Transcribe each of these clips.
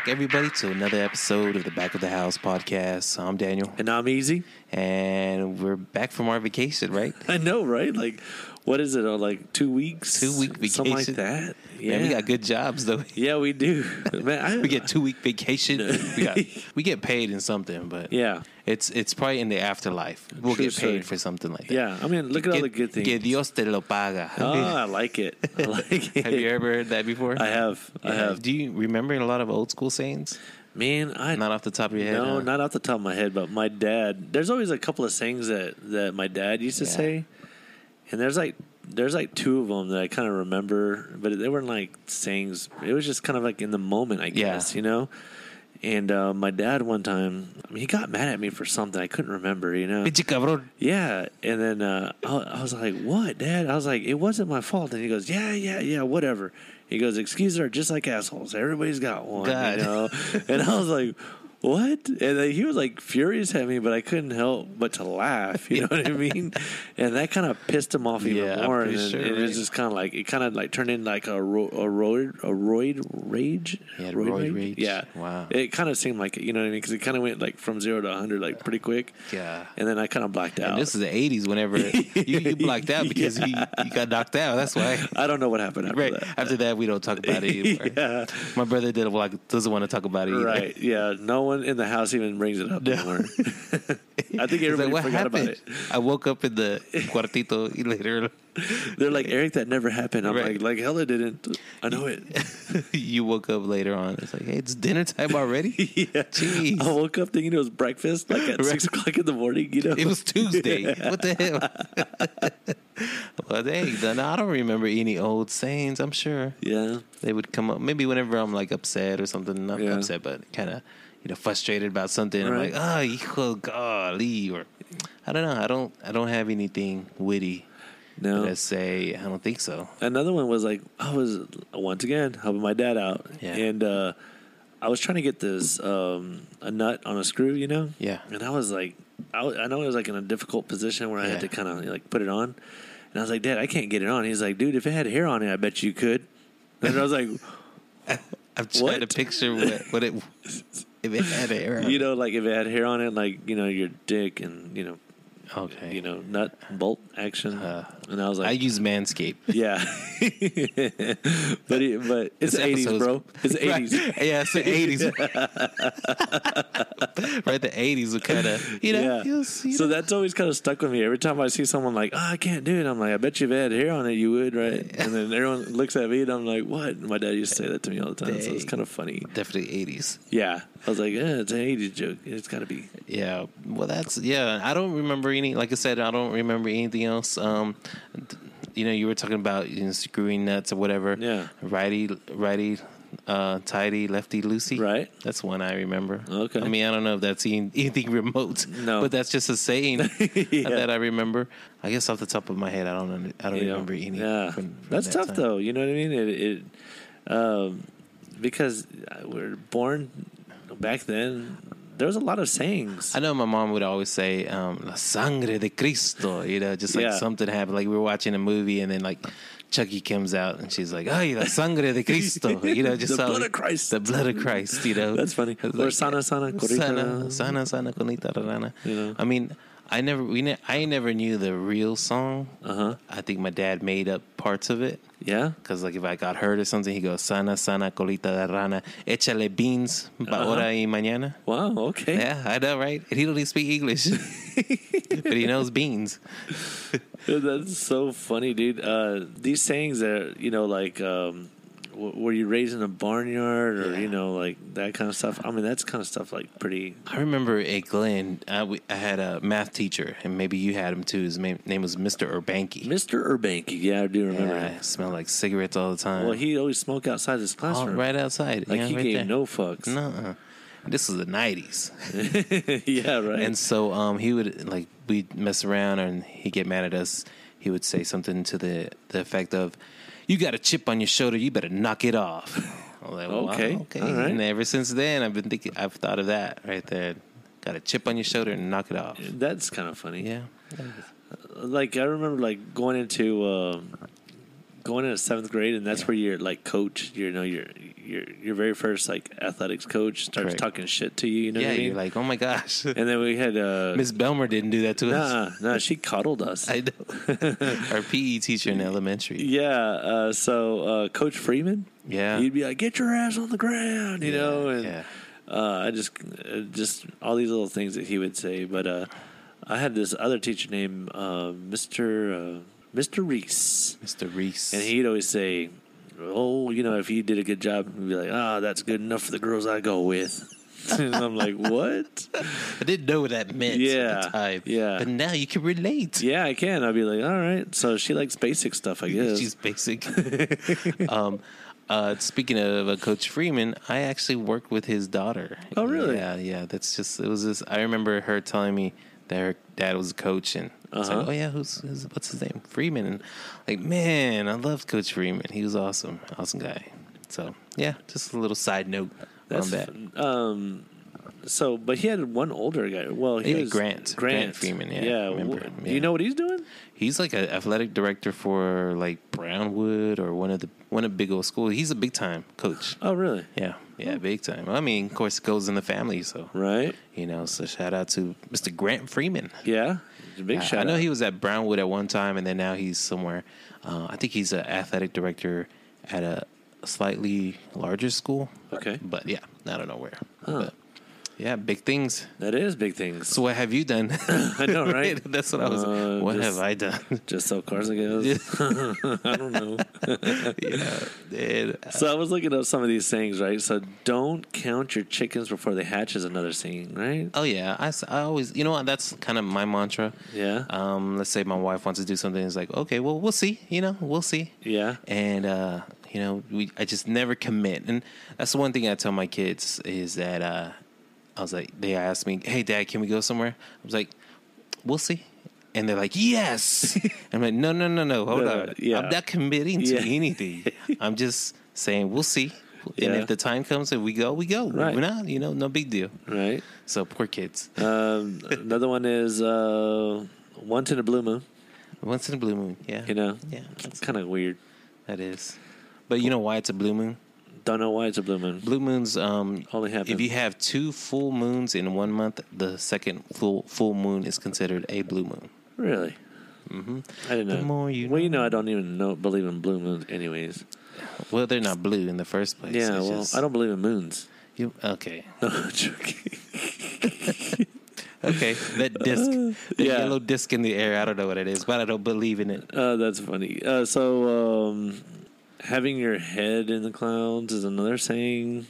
Welcome back, everybody, to another episode of the Back of the House podcast. I'm Daniel, And I'm easy. and we're back from our vacation, right? I know, right? Like, what is it? uh, Like two weeks? Two week vacation. Something like that. Yeah. Man, we got good jobs though. Yeah, we do. Man, I, We get two week vacation. We got we get paid in something, but Yeah. it's it's probably in the afterlife. We'll True get paid story. for something like that. Yeah. I mean, look at all the good things. Que Dios te lo paga. Oh, I like it. I like it. have you ever heard that before? I have. I have. Do you remember a lot of old school sayings? Man, I Not off the top of your head. no, huh? not off the top of my head, but my dad. There's always a couple of sayings that that my dad used to Yeah. say, and there's like there's like two of them that I kind of remember, but they weren't like sayings. It was just kind of like in the moment, I Yeah. guess, you know. And uh, my dad one time, I mean, he got mad at me for something I couldn't remember, you know. Yeah, and then uh, I, I was like, "What, Dad?" I was like, "It wasn't my fault." And he goes, "Yeah, yeah, yeah, whatever." He goes, "Excuses are just like assholes. Everybody's got one." God. You know? and I was like, "What?" And then he was like furious at me, but I couldn't help but to laugh. You know what I mean? And that kind of pissed him off even Yeah, more. and sure, it right? was just kind of like it kind of like turned into like a ro- a roid a roid rage. Yeah, roid rage? Yeah. Wow. It kind of seemed like it. You know what I mean? Because it kind of went like from zero to hundred like pretty quick. Yeah. And then I kind of blacked out. And this is the '80s. Whenever you, you blacked out because you, you got knocked out. That's why. I don't know what happened after Right that. after that, we don't talk about it anymore. yeah, My brother did like doesn't want to talk about it either. right. Yeah, no one in the house even brings it up anymore. I think everybody like, forgot happened? about it. I woke up in the cuartito y later They're like, Eric, that never happened. I'm Right. like, like hell, it didn't. I know it. you woke up later on. It's like, hey, it's dinner time already. yeah. Jeez. I woke up thinking it was breakfast, like at Right. six o'clock in the morning. You know, It was Tuesday. What the hell? well, hey, then I don't remember any old sayings. I'm sure Yeah, they would come up. Maybe whenever I'm like upset or something, not Yeah. upset, but kind of you know frustrated about something. I'm Right. like, oh, hijo golly, or I don't know. I don't. I don't have anything witty no. I say. I don't think so. Another one was like I was once again helping my dad out, Yeah. and uh, I was trying to get this um, a nut on a screw, you know. Yeah. And I was like, I, I know it was like in a difficult position where I Yeah. had to kind of like put it on, and I was like, Dad, I can't get it on. He's like, Dude, if it had hair on it, I bet you could. And I was like, I'm trying to picture what, what it if it had hair. on you know, like if it had hair on it, like you know your dick and you know, Okay. you know, nut bolt action. Uh, and I was like, I use Manscaped. yeah, but but it's eighties, bro. It's Right. eighties. Yeah, it's the eighties. right, the eighties were kind of you know. yeah. you'll So that. that's always kind of stuck with me. Every time I see someone like, oh, I can't do it, I'm like, I bet you if it had hair on it, you would, right? And then everyone looks at me and I'm like, what? And my dad used to say that to me all the time. So it's kind of funny. definitely eighties. Yeah. I was like, yeah, it's an 80s joke. It's got to be. Yeah, well, that's yeah. I don't remember any. Like I said, I don't remember anything else. Um, you know, you were talking about you know, screwing nuts or whatever. Yeah. righty, righty, uh, tighty, lefty, loosey. Right. That's one I remember. Okay. I mean, I don't know if that's anything remote. No. but that's just a saying Yeah. that I remember. I guess off the top of my head, I don't. I don't You know? remember any. Yeah. from- from That's that tough, time. though. You know what I mean? It, it um, because we're born back then, there was a lot of sayings. I know my mom would always say, um, "La sangre de Cristo," you know, just like Yeah. something happened. Like we were watching a movie, and then like Chucky comes out, and she's like, "Ay, la sangre de Cristo," you know, just The blood of Christ. the blood of Christ, you know. That's funny. Or sana, sana, corita. sana, sana, sana, conita rana. You know. I mean, I never, we, ne- I never knew the real song. Uh huh. I think my dad made up parts of it. Yeah. Cause like if I got hurt or something, he goes sana sana colita de rana, échale beans pa Uh-huh. y mañana. Wow. Okay. Yeah, I know, right? And he don't even speak English, but he knows beans. That's so funny, dude. Uh, these sayings are, you know, like, um, were you raised in a barnyard or, Yeah. you know, like that kind of stuff? I mean, that's kind of stuff like pretty. I remember at Glenn, I, we, I had a math teacher, and maybe you had him too. His name, name was Mr. Urbanky. Mr. Urbanky. Yeah, I do remember Yeah, him. smelled like cigarettes all the time. Well, he always smoked outside his Oh, classroom. right outside. Like yeah, he right gave there. no fucks. No, this was the nineties, yeah, right. and so um, he would like we'd mess around, and he'd get mad at us. He would say something to the the effect of, "You got a chip on your shoulder. You better knock it off." Like, wow, Okay, okay. right. And ever since then, I've been thinking. I've thought of that right there. Got a chip on your shoulder and knock it off. that's kind of funny. Yeah. Like I remember, like going into um, going into seventh grade, and that's where you're like coach. You know, you're your your very first like athletics coach starts Correct. talking shit to you. You know yeah, what I mean? you're like, oh my gosh, and then we had uh, Miss Belmer didn't do that to us. nah, nah, she coddled us. I know. Our PE teacher in elementary. yeah, uh, so uh, Coach Freeman, Yeah. he'd be like, "Get your ass on the ground," you know, and yeah. uh, I just uh, just all these little things that he would say. But uh, I had this other teacher named uh, Uh, Reese. Mr. Reese. And he'd always say, "Oh, you know, if he did a good job, he'd be like, ah, that's good enough for the girls I go with." and I'm like, "What?" I didn't know what that meant Yeah, at the time. yeah. But now you can relate. Yeah, I can. I'd be like, "All right." So she likes basic stuff, I guess. She's basic. um, uh, speaking of uh, Coach Freeman, I actually worked with his daughter. Oh, really? Yeah, yeah. That's just it was just. I remember her telling me that her dad was a coach, and Uh-huh. like, "Oh yeah, who's, who's what's his name? Freeman." And like, man, I loved Coach Freeman. He was awesome, awesome guy. So yeah, just a little side note That's on that. um. So, but he had one older guy. Well, he Yeah, was Grant. Grant Freeman, yeah, I remember him, Do you know what he's doing? He's like an athletic director for like Brownwood or one of the one of big old schools. He's a big time coach. Oh, really? Yeah, yeah, big time. I mean, of course, it goes in the family, so Right? you know. So shout out to Mr. Grant Freeman. Yeah. A big I- shout I know out. he was at Brownwood at one time, and then now he's somewhere. Uh, I think he's an athletic director at a slightly larger school. Okay. but yeah, I don't know where. Huh. But yeah, big things. That is big things. So what have you done? I know, right? That's what I was. Uh, what just- have I done? Just so cars, I guess. I don't know. yeah, uh, So I was looking up some of these sayings, right? So don't count your chickens before they hatch is another saying, right? Oh yeah, I, I always you know what that's kind of my mantra. Yeah. Um, let's say my wife wants to do something, it's like okay, well we'll see, you know, we'll see. Yeah. And uh, you know, we I just never commit, and that's the one thing I tell my kids is that uh, I was like, they asked me, hey dad, can we go somewhere? I was like, we'll see. And they're like, yes. I'm like, no, no, no, no, hold No, on. yeah. I'm not committing to Yeah. anything. I'm just saying we'll see. And Yeah. if the time comes, and we go, we go. Right. We're not, you know, no big deal. Right. So poor kids. Um, another one is uh, once in a blue moon. Once in a blue moon, yeah. You know, Yeah, it's kind of weird. that is. But you know why it's a blue moon? Don't know why it's a blue moon. Blue moons, um, Only happen. if you have two full moons in one month, the second full full moon is considered a blue moon. Really? hmm I didn't know. The more you well, you know. know, I don't even know believe in blue moons, anyways. Well, they're not blue in the first place. yeah. It's Well, just- I don't believe in moons. You, okay, No, I'm joking. okay. That disc, the yeah. yellow disc in the air. I don't know what it is, but I don't believe in it. Uh, that's funny. Uh, so, um, having your head in the clouds is another saying.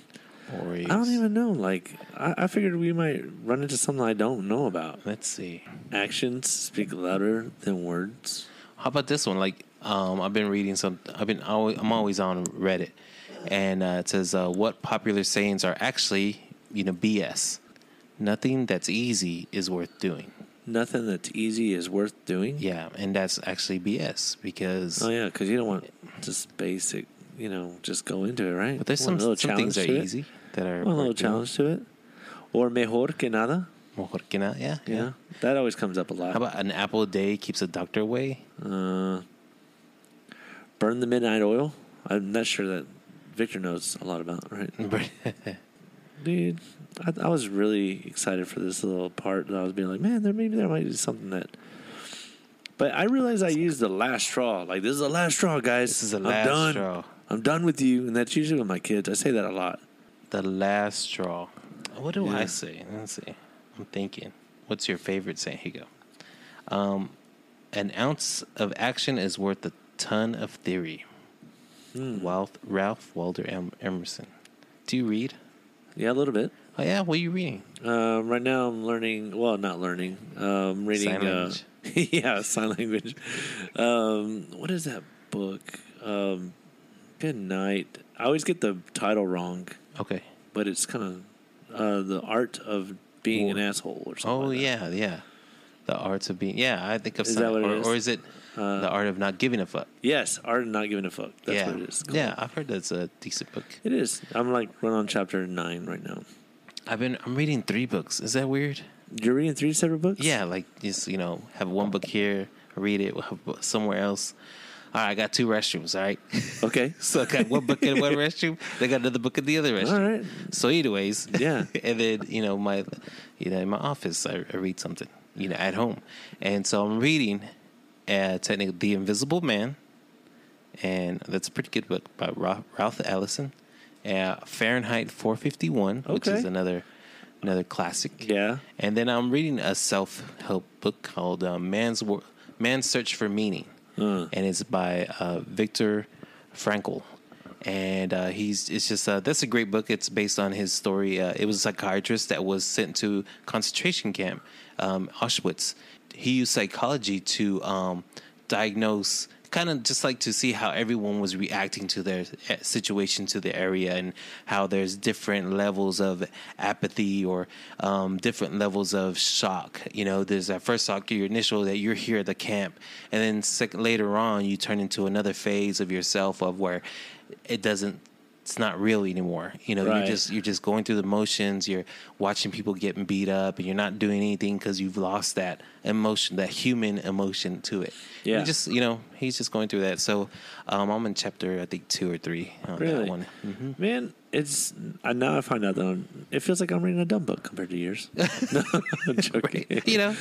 Or I don't even know. Like, I, I figured we might run into something I don't know about. Let's see. Actions speak louder than words. How about this one? Like, um, I've been reading some. I've been. Always, I'm always on Reddit, and uh, it says uh, what popular sayings are actually, you know, BS. Nothing that's easy is worth doing. Nothing that's easy is worth doing. Yeah, and that's actually BS because. Oh yeah, because you don't want just basic. You know, just go into it, right? But there's some, little some things that are easy that are. A little challenge to it, or mejor que nada. Mejor que nada, Yeah, Yeah, yeah. that always comes up a lot. How about an apple a day keeps a doctor away? Uh, burn the midnight oil. I'm not sure that Victor knows a lot about, right? Dude, I, I was really excited for this little part that I was being like, man, there maybe there might be something that. But I realized I used the last straw. Like this is the last straw, guys. this is the I'm last done. straw. I'm done with you, and that's usually with my kids. I say that a lot. The last straw. What do I say? Let's see. I'm thinking. What's your favorite saying? Here you go. Um, an ounce of action is worth a ton of theory. Hmm. Ralph, Ralph Waldo em- Emerson. Do you read? Yeah, a little bit. Oh yeah, what are you reading? Um, right now, I'm learning. Well, not learning. Um, reading. Sign uh, yeah, sign language. Um, what is that book? Um, Good night. I always get the title wrong, Okay. but it's kind of uh, the art of being an asshole or something. Oh like yeah, yeah. The arts of being. Yeah, I think of Is some, that or, is? or is it Uh, the art of not giving a fuck? Yes, art of not giving a fuck. That's yeah, what it is. called. yeah. I've heard that's a decent book. It is. I'm like run on chapter nine right now. I've been. I'm reading three books. Is that weird? You're reading three separate books? Yeah, like just you know, have one book here, read it somewhere else. All right, I got two restrooms. All right. Okay. so I got one book in one restroom. They got another book in the other restroom. All right. So, anyways, Yeah. and then you know my, you know, in my office, I, I read something, you know, at home, and so I'm reading, uh, technically, The Invisible Man, and that's a pretty good book by Ra- Ralph Ellison. Uh, Fahrenheit 451, which is another another classic. Yeah. And then I'm reading a self help book called uh, Man's Wor- Man's Search for Meaning, Uh. and it's by uh, Viktor Frankl. And uh, he's it's just uh, that's a great book. It's based on his story. Uh, it was a psychiatrist that was sent to concentration camp, um, Auschwitz. He used psychology to um, diagnose kind of just like to see how everyone was reacting to their eh, situation to the area and how there's different levels of apathy or um, different levels of shock. You know there's that first shock your initial that you're here at the camp. And then second, later on you turn into another phase of yourself of where it doesn't it's not real anymore you know Right. you're just you're just going through the motions you're watching people getting beat up and you're not doing anything because you've lost that emotion that human emotion to it Yeah. You just you know he's just going through that so um, i'm in chapter i think two or three on that Really? one hmm Man, it's I now I find out that I'm, it feels like I'm reading a dumb book compared to yours. no, I'm joking. you know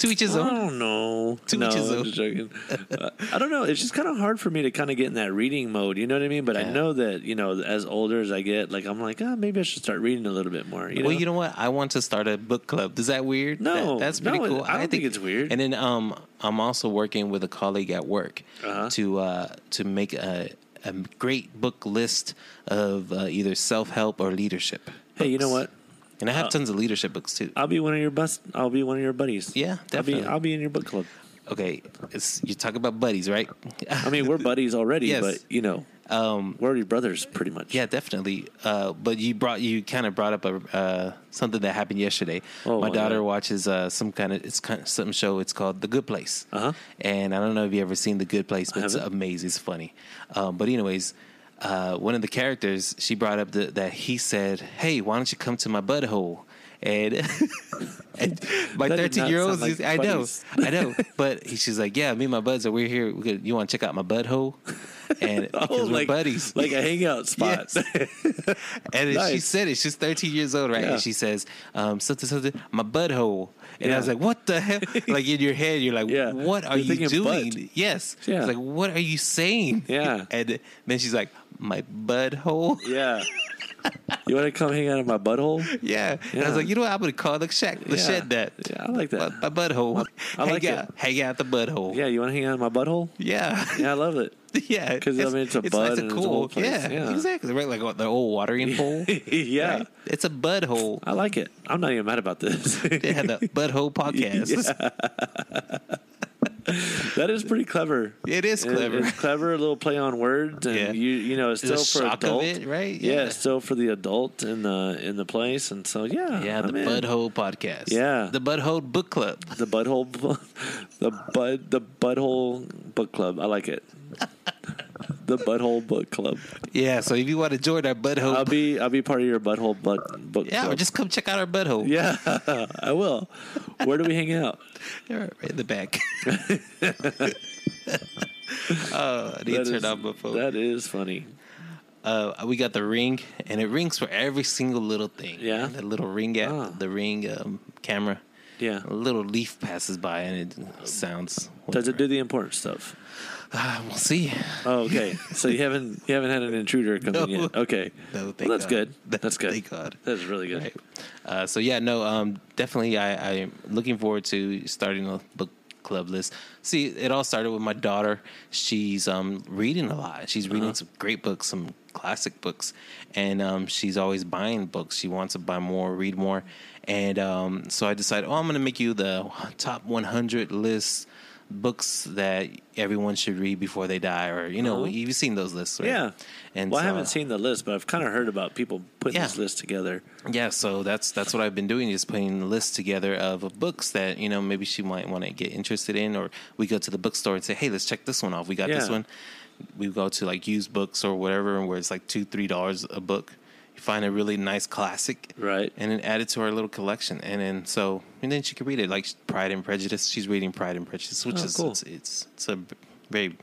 to each his I own don't know. To no, each his I'm just joking. Uh, I don't know. It's just kind of hard for me to kind of get in that reading mode. You know what I mean? But I know that you know, as older as I get, like I'm like, oh, maybe I should start reading a little bit more. You know? well, you know what? I want to start a book club. Is that weird? No, That- that's pretty no, cool. I don't think it's weird. And then um, I'm also working with a colleague at work Uh-huh. to uh, to make a, a great book list of uh, either self help or leadership. hey, you know what? And I have Uh, tons of leadership books too. I'll be one of your bus. I'll be one of your buddies. Yeah, I'll be. definitely. I'll be in your book club. Okay, it's, you talk about buddies, right? I mean, we're buddies already, Yes. but you know, um, we're already brothers, pretty much. Yeah, definitely. Uh, but you brought you kind of brought up a uh, something that happened yesterday. Oh, my my daughter God. watches uh, some kind of it's kind of some show. It's called The Good Place. Uh-huh. And I don't know if you ever seen The Good Place, but it's amazing. It's funny. Um, but anyways, uh, one of the characters she brought up the, that he said, "Hey, why don't you come to my butthole?" And, and my thirteen year old, like I know. I know. But he, she's like, "Yeah, me and my buds are we're here. We could, you want to check out my butthole?" And because Oh, we're like buddies, like a hangout spot. Yes. And then she said it. She's 13 years old, right? Yeah. And she says, um, something, something, my butthole. And Yeah. I was like, what the hell? like in your head, you're like, Yeah. what are You're you doing? butt. Yes. Yeah. Like, what are you saying? Yeah. And then she's like, my butthole. yeah. You want to come hang out in my butthole? Yeah. And I was like, you know what? I'm going to call the shack, the Yeah. shed that. Yeah, I like that. My, my butthole. I like hang it. out, Hang out the butthole. Yeah, you want to hang out in my butthole? Yeah. Yeah, I love it. Yeah, because I mean, it's a bud and it's a whole place. Yeah, Yeah. Exactly. Right. Like the old watering hole. yeah, Right? It's a bud hole. I like it. I'm not even mad about this. They had the butthole podcast. that is pretty clever. It is It- clever. it's clever, a little play on words, and Yeah. you you know, it's still for adult, it, right? Yeah. Yeah. still for the adult in the in the place, and so yeah, Yeah, the. Butthole podcast. Yeah. the Butthole Book Club. the butthole, bu- the bud, the butthole book club. I like it. the butthole book club. Yeah, so if you want to join our Butthole, I'll be I'll be part of your butthole butt book yeah, or club. just come check out our Butthole. yeah, I will. Where do we hang out? Yeah, right in the back. oh, I need That to turn is- on my phone. That is funny. uh, we got the ring, and it rings for every single little thing. Yeah? the little ring app, Ah. the ring um, camera. Yeah. A little leaf passes by, and it sounds. Does it do the important stuff? Uh, we'll see. Oh, okay. so you haven't you haven't had an intruder come in yet? Okay. No, well, that's God. good. That's good. Thank God. That's really good. Right. Uh, so yeah, no, um, definitely. I, I'm looking forward to starting a book club list. See, it all started with my daughter. She's um, reading a lot. She's reading Uh-huh. some great books, some classic books, and um, she's always buying books. She wants to buy more, read more, and um, so I decided, oh, I'm going to make you the top 100 list books that everyone should read before they die, or you know, Uh-huh. you've seen those lists, right? Yeah. And well, I haven't seen the list, but I've kind of heard about people putting Yeah. this list together. Yeah, so that's that's what I've been doing is putting lists together of books that you know maybe she might want to get interested in, or we go to the bookstore and say, hey, let's check this one off. We got this one. We go to like used books or whatever, and where it's like two three dollars a book. Find a really nice classic, Right. and then add it to our little collection, and then so and then she could read it like Pride and Prejudice. She's reading Pride and Prejudice, which Oh, is cool. it's, it's it's a very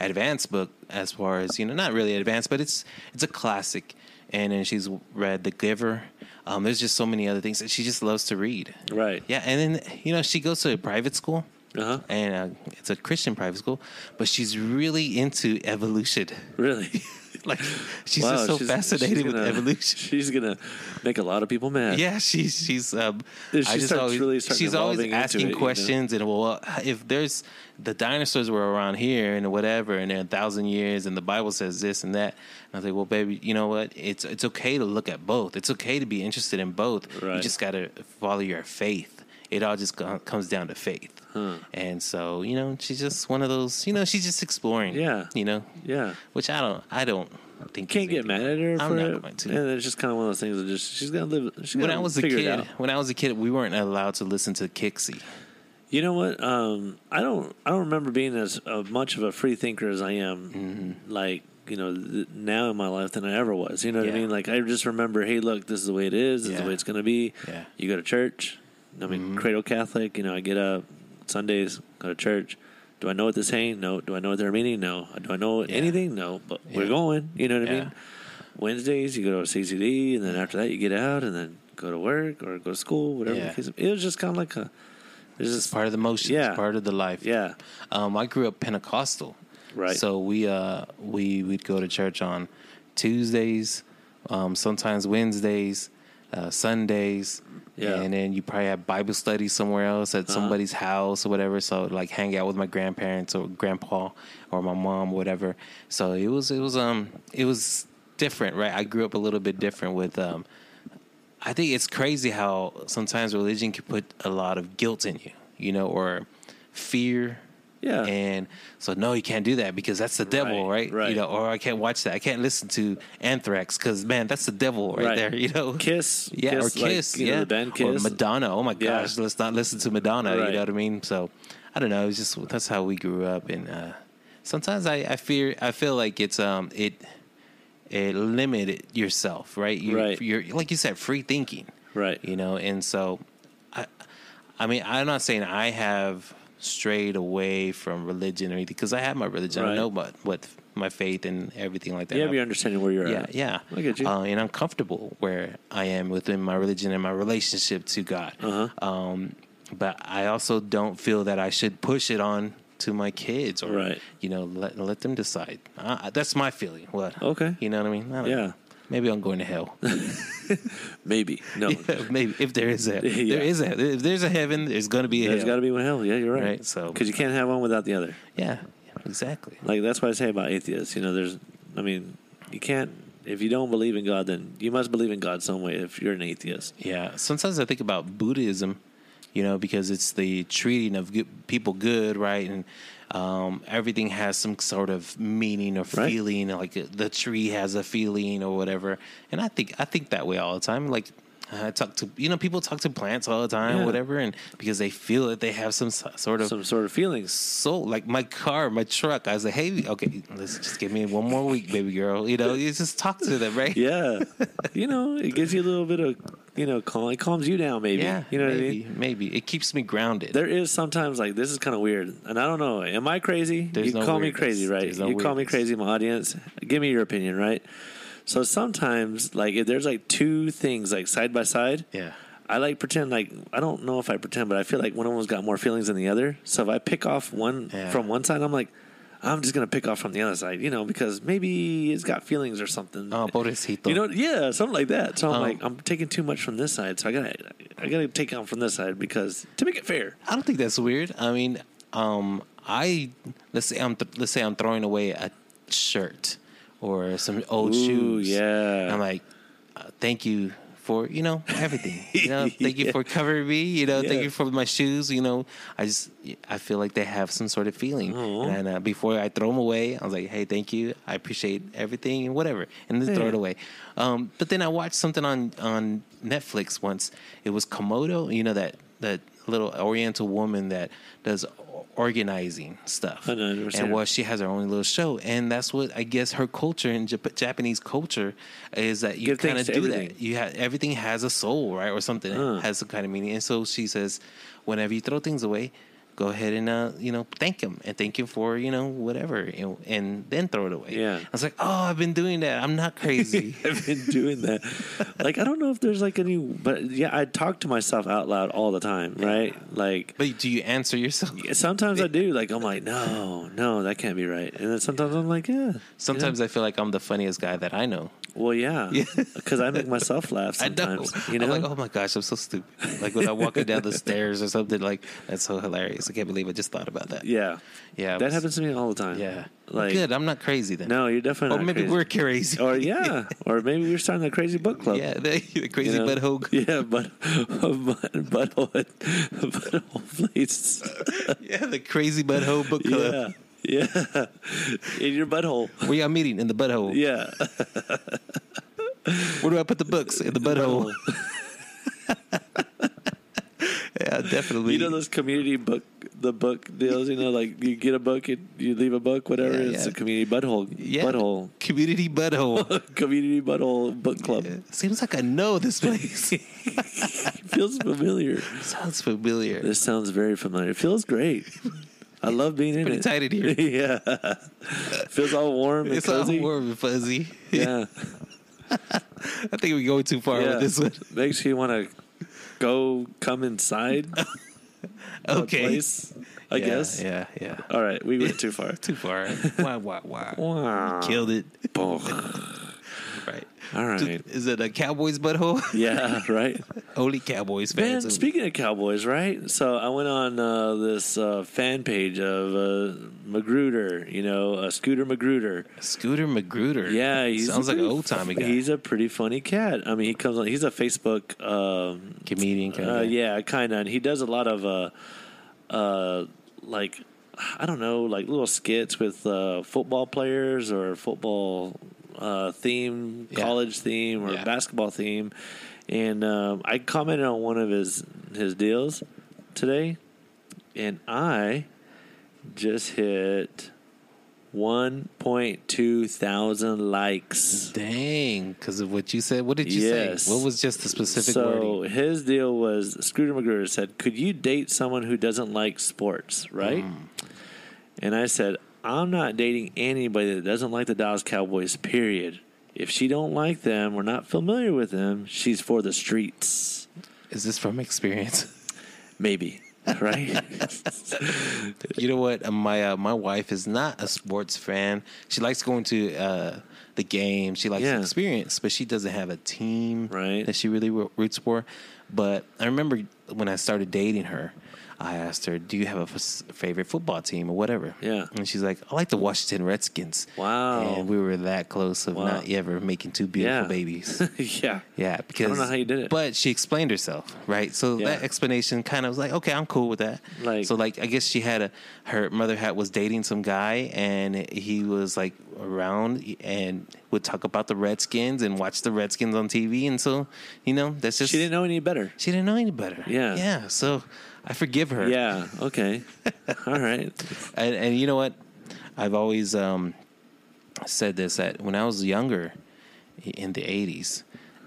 advanced book as far as you know, not really advanced, but it's it's a classic. And then she's read The Giver. Um, there's just so many other things that she just loves to read. Right. Yeah, and then you know she goes to a private school, Uh-huh. and uh, it's a Christian private school, but she's really into evolution. Really. Like she's Wow, just so she's- fascinated she's with gonna- evolution. She's gonna make a lot of people mad. Yeah, she's she's um, She I just always, really she's always asking it, you know? questions and well, if there's the dinosaurs were around here and whatever, and they're a thousand years, and the Bible says this and that, and I was like, well, baby, you know what? It's it's okay to look at both. It's okay to be interested in both. You just got to follow your faith. It all just comes down to faith. And so, you know, she's just one of those. You know, she's just exploring. Yeah. You know, Yeah. which I don't. I don't think Can't get mad at her I'm for not it. going to. And it's just kind of one of those things that just she's gonna live. She's when I was a kid, when I was a kid, we weren't allowed to listen to Kixie. You know what? Um, I don't. I don't remember being as uh, much of a free thinker as I am. Mm-hmm. Like you know, th- now in my life than I ever was. You know what I mean? Like I just remember, hey, look, this is the way it is. This is the way it's going to be. Yeah. Mm-hmm. You go to church. I mean, cradle Catholic. You know, I get up Sundays, go to church. Do I know what they're saying? No. Do I know what they're meaning? No. Do I know Yeah. anything? No. But we're going. You know what I mean? Wednesdays, you go to CCD, and then after that, you get out, and then go to work or go to school, whatever. Yeah. It was just kind of like a. It's It's just part of the motion. Yeah. Part of the life. yeah. Um, I grew up Pentecostal. Right. So we uh we would go to church on Tuesdays, um, sometimes Wednesdays, uh, Sundays. Yeah. And then you probably have Bible study somewhere else at Uh-huh. somebody's house or whatever. So like hang out with my grandparents or grandpa or my mom, whatever. So it was it was um it was different, right? I grew up a little bit different with um I think it's crazy how sometimes religion can put a lot of guilt in you, you know, or fear. Yeah. And so, no, you can't do that because that's the devil, Right, right? right. You know, or I can't watch that. I can't listen to Anthrax because, man, that's the devil right, Right. there, you know? Kiss, Yeah, Kiss, or like, Kiss, know, yeah. the band Or Madonna. Oh, my Yeah. gosh, let's not listen to Madonna, Right. you know what I mean? So, I don't know. It's just, that's how we grew up. And uh, sometimes I, I fear, I feel like it's, um, it, it limited yourself, right? You, Right. You're, like you said, free thinking Right. you know and so i i mean i'm not saying i have strayed away from religion or anything because i have my religion i know what what my faith and everything like that Yeah, You have I'm- your understanding where you're yeah at. yeah I get you. uh, and i'm comfortable where i am within my religion and my relationship to god Uh-huh. um but i also don't feel that i should push it on to my kids or Right. you know let let them decide uh, that's my feeling what Okay. you know what i mean I Yeah. know. Maybe i'm going to hell Maybe. No. maybe if there is a Yeah. there is a if there's a heaven, there's going to be a There's hell. got to be one hell. Yeah, you're right. Right, so- because you can't have one without the other. yeah, exactly. Like that's what I say about atheists. You know, there's. I mean, you can't. If you don't believe in God, then you must believe in God some way. If you're an atheist. Yeah, sometimes I think about Buddhism, you know, because it's the treating of good, people good, right, and um, everything has some sort of meaning or Right. feeling, like uh, the tree has a feeling or whatever. And I think I think that way all the time. Like I talk to you know people talk to plants all the time, Yeah. whatever, and because they feel that they have some sort of Some sort of feelings. So Like my car, my truck. I was like, hey, okay, let's just give me one more week, baby girl. You know, you just talk to them, right? Yeah. you know, it gives you a little bit of, you know, calm. It calms you down, maybe. Yeah, You know maybe, what I mean? Maybe it keeps me grounded. There is sometimes like this is kind of weird, and I don't know. Am I crazy? There's you no call me crazy, right? No you call me crazy, my audience. Give me your opinion, right? So sometimes, like, if there's like two things like side by side, yeah, I like pretend like I don't know if I pretend, but I feel like one of them's got more feelings than the other. So if I pick off one Yeah. from one side, I'm like, I'm just gonna pick off from the other side, you know, because maybe it's got feelings or something. oh, pobrecito. You know, yeah, something like that. So I'm Um, like, I'm taking too much from this side, so I gotta, I gotta take on from this side because to make it fair. I don't think that's weird. I mean, um, I let's say I'm th- let's say I'm throwing away a shirt or some old Ooh, shoes. yeah. I'm like, uh, thank you for you know everything. You know, thank you Yeah. for covering me. You know, thank you for my shoes. You know, I just I feel like they have some sort of feeling. Aw. And uh, before I throw them away, I was like, hey, thank you. I appreciate everything and whatever, and then throw it away. Um, but then I watched something on on Netflix once. It was Komodo. You know that that little Oriental woman that does organizing stuff. I know, I never seen and well, she has her own little show, and that's what I guess her culture in Jap- Japanese culture is that you kind of do everything. that. You have everything has a soul, right, or something that has some kind of meaning. And so she says, whenever you throw things away, go ahead and uh, you know thank him and thank him for you know whatever, know, and then throw it away. Yeah. I was like, oh, I've been doing that. I'm not crazy. I've been doing that. Like I don't know if there's like any, but yeah, I talk to myself out loud all the time, right? Like but do you answer yourself? sometimes I do. Like I'm like, no, no, that can't be right. And then sometimes I'm like, yeah. Sometimes I feel like I'm the funniest guy that I know. Well, yeah, Yeah. because I make myself laugh I know. sometimes. You know, I'm like, oh my gosh, I'm so stupid. Like when I'm walking down the stairs or something, like that's so hilarious. I can't believe I just thought about that. yeah, Yeah, that was- happens to me all the time. Yeah, like good. I'm not crazy then. no, you're definitely or maybe crazy. we're crazy. or yeah, or maybe we're starting the crazy book club. yeah, the, the crazy you know? butthole. Yeah, but but butthole butthole place. Yeah, the crazy butthole book club. Yeah, yeah, in your butthole. Where y'all meeting in the butthole? Yeah, Where do I put the books in the butthole? yeah, definitely. You know those community book the book deals. You know, like you get a book and you leave a book, whatever. Yeah, it's a community butthole. yeah, Butthole. community butthole. community butthole book club. Seems like I know this place. Feels familiar. Sounds familiar. This sounds very familiar. It feels great. I love being in Pretty it. tight in here. yeah, feels all warm and It's all warm and fuzzy. Yeah, I think we're going too far yeah. with this one. Makes you want to go come inside. Okay. place, I Yeah, guess. Yeah, yeah. All right, we went too far. Too far. Why, why, why? Wow. Killed it. Right. All right. Is it a Cowboys butthole? Yeah, right. Only Cowboys fans. Man, fans. speaking of Cowboys, right? So I went on uh, this uh, fan page of uh, Magruder, you know, uh, Scooter Magruder. Scooter Magruder. Yeah, he sounds like an old timey guy. He's a pretty funny cat. I mean, he comes on. He's a Facebook, um, comedian kind uh, of. yeah, kind of. And he does a lot of, uh, uh, like, I don't know, like little skits with uh, football players or football uh, theme, Yeah. college theme, or Yeah. basketball theme. And um, I commented on one of his his deals today, and I just hit. 1.2 thousand likes. Dang, because of what you said. What did you Yes. say? What was just the specific so wording? his deal was Scooter Magruder said, "Could you date someone who doesn't like sports?" Right? Mm. And I said, "I'm not dating anybody that doesn't like the Dallas Cowboys. Period. If she don't like them or not familiar with them, she's for the streets. Is this from experience? Maybe." Right? you know what? Uh, My uh, my wife is not a sports fan. She likes going to uh, the game. She likes Yeah. the experience, but she doesn't have a team Right. that she really roots for. But I remember when I started dating her, I asked her, "Do you have a f- favorite football team or whatever?" Yeah. and she's like, "I like the Washington Redskins." Wow. And we were that close of Wow. not ever making two beautiful Yeah. babies. yeah. Yeah, because I don't know how you did it. But she explained herself, right? So Yeah. that explanation kind of was like, okay, I'm cool with that. Like- so like, I guess she had a her mother had was dating some guy, and he was like around and would talk about the Redskins and watch the Redskins on TV, and so you know that's just She didn't know any better. she didn't know any better. Yeah. yeah. So I forgive her. Yeah. Okay. All right. and, and you know what? I've always um, said this that when I was younger, in the '80s,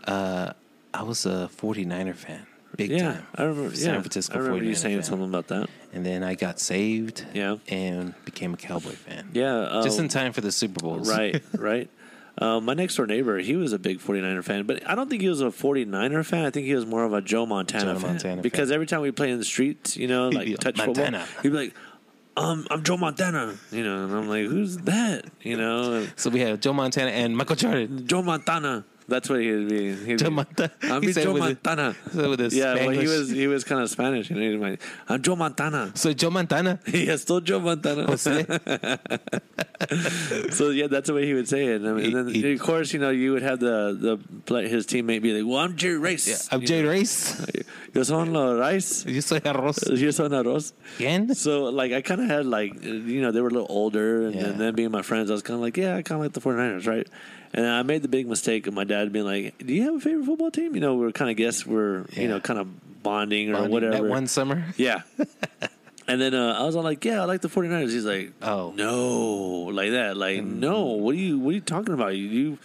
uh, I was a 49er fan, big Yeah. time. I remember. San yeah. Francisco I remember you 49er saying fan. something about that. And then I got saved, Yeah. and became a Cowboy fan. Yeah. just um, in time for the Super Bowls. Right, right. Um, my next door neighbor, he was a big 49er fan, but I don't think he was a 49er fan. I think he was more of a Joe Montana Joe fan. Montana because fan. every time we play in the streets, you know, He'd like be like, touch "Montana." football, he'd be like, um, I'm Joe Montana, you know, and I'm like, who's that? You know, So we have Joe Montana and Michael Jordan. Joe Montana. That's what he would be. He'd Joe be, Montana. I'm He Joe with a- Montana. So with his yeah, well, he was he was kind of Spanish, you know. He's like, I'm Joe Montana. So Joe Montana. yeah, still Joe Montana. Jose. So yeah, that's the way he would say it. I mean, He- and then he- of course, you know, you would have the the his teammate be like, "Well, I'm Jerry Rice. Yeah, I'm You Jay know, Race. Yo son los rice. Yo soy arroz. Yo son arroz." Again? So like, I kind of had like, you know, they were a little older, and, Yeah. and then being my friends, I was kind of like, yeah, I kind of like the 49ers, right? And I made the big mistake of my dad being like, "Do you have a favorite football team?" You know, we are kind of guess we're you know kind of bonding or Bonding whatever. That one summer. Yeah. and then uh, I was all like, "Yeah, I like the 49ers." He's like, Oh. no, like that, like no. What are you What are you talking about? You you,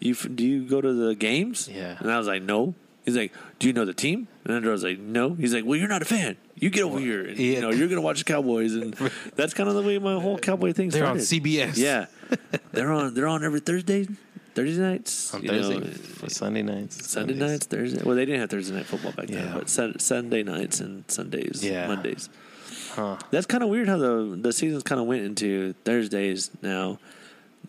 you do you go to the games? Yeah. And I was like, no. He's like, "Do you know the team?" And Andrew was like, "No." He's like, "Well, you're not a fan. You get over here. And, Yeah. You know, you're gonna watch the Cowboys." And that's kind of the way my whole Cowboy thing They're started. on CBS. Yeah, they're on. They're on every Thursday, Thursday nights, On Thursday know, for Sunday nights. Sunday Sundays. nights, Thursday. Well, they didn't have Thursday night football back then, but Sun, Sunday nights and Sundays, Yeah. Mondays. Huh. That's kind of weird how the the seasons kind of went into Thursdays now.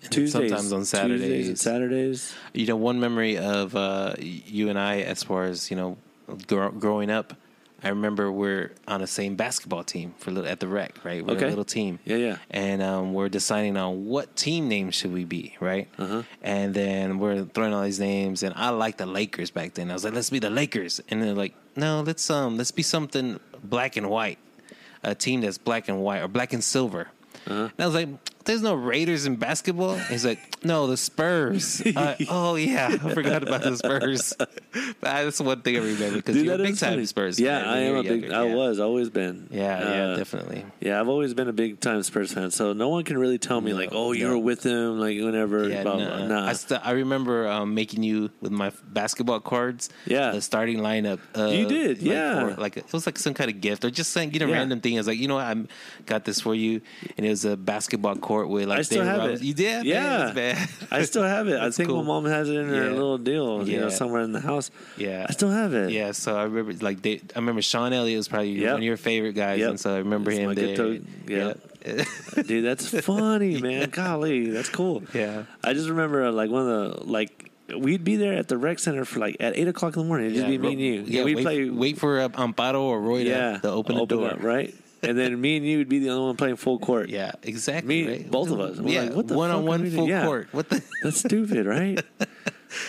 Tuesdays, sometimes on Tuesdays and Saturdays. Saturdays. You know, one memory of uh, you and I, as far as you know, gr- growing up, I remember we're on the same basketball team for little, at the rec, right? We're Okay. a little team. Yeah, yeah. And um, we're deciding on what team name should we be, right? Uh-huh. And then we're throwing all these names, and I liked the Lakers back then. I was like, let's be the Lakers, and they're like, no, let's um, let's be something black and white, a team that's black and white or black and silver. Uh-huh. And I was like, there's no Raiders in basketball. He's like, no, the Spurs. Uh, oh yeah, I forgot about the Spurs. That's one thing I remember because you're a big time funny. Spurs. Yeah, fan I am a big. younger. I yeah. was always been. Yeah, yeah, Uh, definitely. Yeah, I've always been a big time Spurs fan. So no one can really tell me No, like, oh, you no. were with him, like whenever. Yeah, blah, nah. blah. Nah. I, st- I remember um, making you with my f- basketball cards. Yeah. the starting lineup. Uh, You did, like, yeah. for- like it was like some kind of gift or just saying you know Yeah. random thing. I was like, you know, what? I got this for you, and it was a basketball court with like I still David have it. You did? Yeah. Man, bad. I still have it. I think cool. my mom has it in her Yeah. little deal, you know, somewhere in the house. yeah. I still have it. Yeah, so I remember like they, I remember Sean Elliott was probably Yep. one of your favorite guys, Yep. and so I remember That's him there. to- yeah. Dude, that's funny, man. Golly, that's cool. yeah. I just remember like one of the like we'd be there at the rec center for like at eight o'clock in the morning. It'd just be me and you. Yeah, we'd wait, play. wait for uh, Amparo or Roy to, yeah, to open the door. up, right? And then me and you would be the only one playing full court. Yeah, exactly. Me- right? both of us. We're Yeah, like, what the one on one full? Yeah. court. What the? That's stupid, right?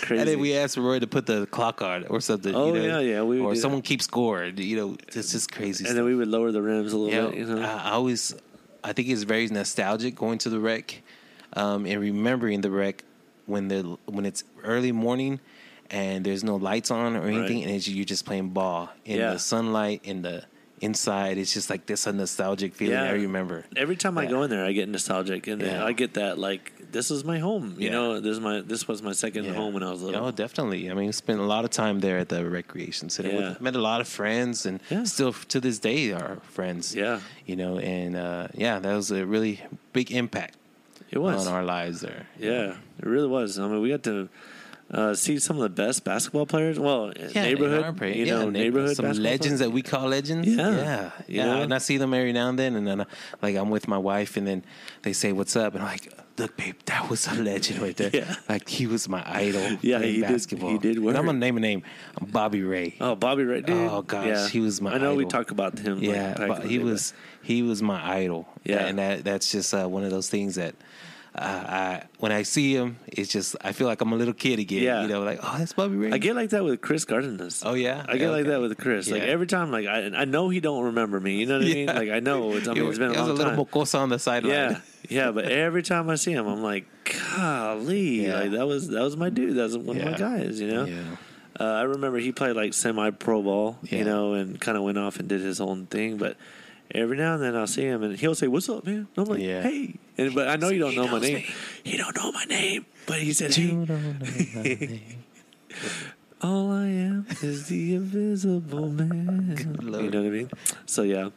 Crazy. And then we asked Roy to put the clock on or something. Oh, you know? yeah, yeah, we or someone keeps score. You know, it's just crazy. and then we would lower the rims a little Yeah, bit. You know, I I always, I think it's very nostalgic going to the rec, um, and remembering the rec when the when it's early morning and there's no lights on or anything, Right. and it's, you're just playing ball in Yeah. the sunlight in the inside. It's just like this a nostalgic feeling. Yeah. I remember. Every time I go in there, I get nostalgic, and Yeah. I get that like this is my home. You Yeah. know, this is my this was my second Yeah. home when I was little. Oh, definitely. I mean, spent a lot of time there at the recreation center. Yeah. With- Met a lot of friends, and Yeah. still to this day are friends. Yeah. you know, and uh, yeah, that was a really big impact It was. on our lives there. Yeah, it really was. I mean, we got to uh, see some of the best basketball players. Well, Yeah, neighborhood, you yeah, know, neigh- neighborhood some legends players. that we call legends. Yeah. yeah, You yeah. know? And I see them every now and then, and then uh, like I'm with my wife, and then they say, "What's up?" And I'm like, "Look, babe, that was a legend right there. Yeah. Like he was my idol. Yeah, he did- basketball. he did And. I'm gonna name a name. Bobby Ray. Oh, Bobby Ray, dude. Oh, gosh, yeah. he was my I know we talk about him. Yeah, but he was he was my idol. Yeah. and that that's just uh, one of those things that uh, I when I see him, it's just I feel like I'm a little kid again. Yeah. you know, like oh, that's Bobby Ray. I get like that with Chris Cardenas. Oh yeah, I get like that with Chris. Like every time, like I, I know he don't remember me. You know what I mean? Like I know it's, I mean, it's been a was long a little time. mocosa on the sideline. Yeah, yeah. But every time I see him, I'm like, golly, Yeah. like that was that was my dude. That was one of my guys. You know. yeah. Uh, I remember he played like semi pro ball, you know, and kind of went off and did his own thing. But every now and then I'll see him and he'll say, "What's up, man?" And I'm like, Yeah. "Hey," and but I know you don't know my name. me. He don't know my name, but he said, You "Hey, don't know my name. all I am is the invisible man." You know what I mean? So yeah,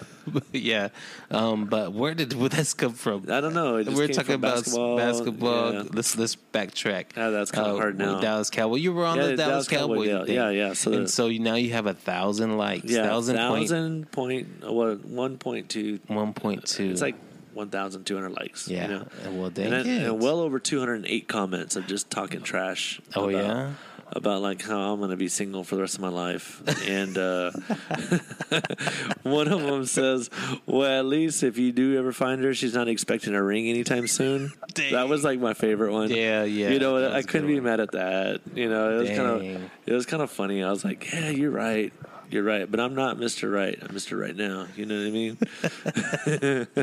yeah, um, but where did where this come from? I don't know. We're talking about basketball. basketball. Yeah. Let's let's backtrack. Ah, that's kinda hard now. Dallas Cowboy. You were on Yeah, the Dallas, Dallas Cowboy Cowboy. Yeah, yeah, so and the- so you, now you have a thousand likes. Yeah, thousand, point thousand point what one point two. one point two. It's like one thousand two hundred likes. yeah. you know? And well, and, then, and well over 208 comments of just talking trash. Oh, yeah? About like how I'm going to be single for the rest of my life, and uh, one of them says, "Well, at least if you do ever find her, she's not expecting a ring anytime soon." Dang. That was like my favorite one. Yeah, yeah, You know, I couldn't be mad at that. You know, it was kind of it was kind of funny. I was like, "Yeah, you're right." You're right, but I'm not Mr. Right. I'm Mr. Right now. You know what I mean?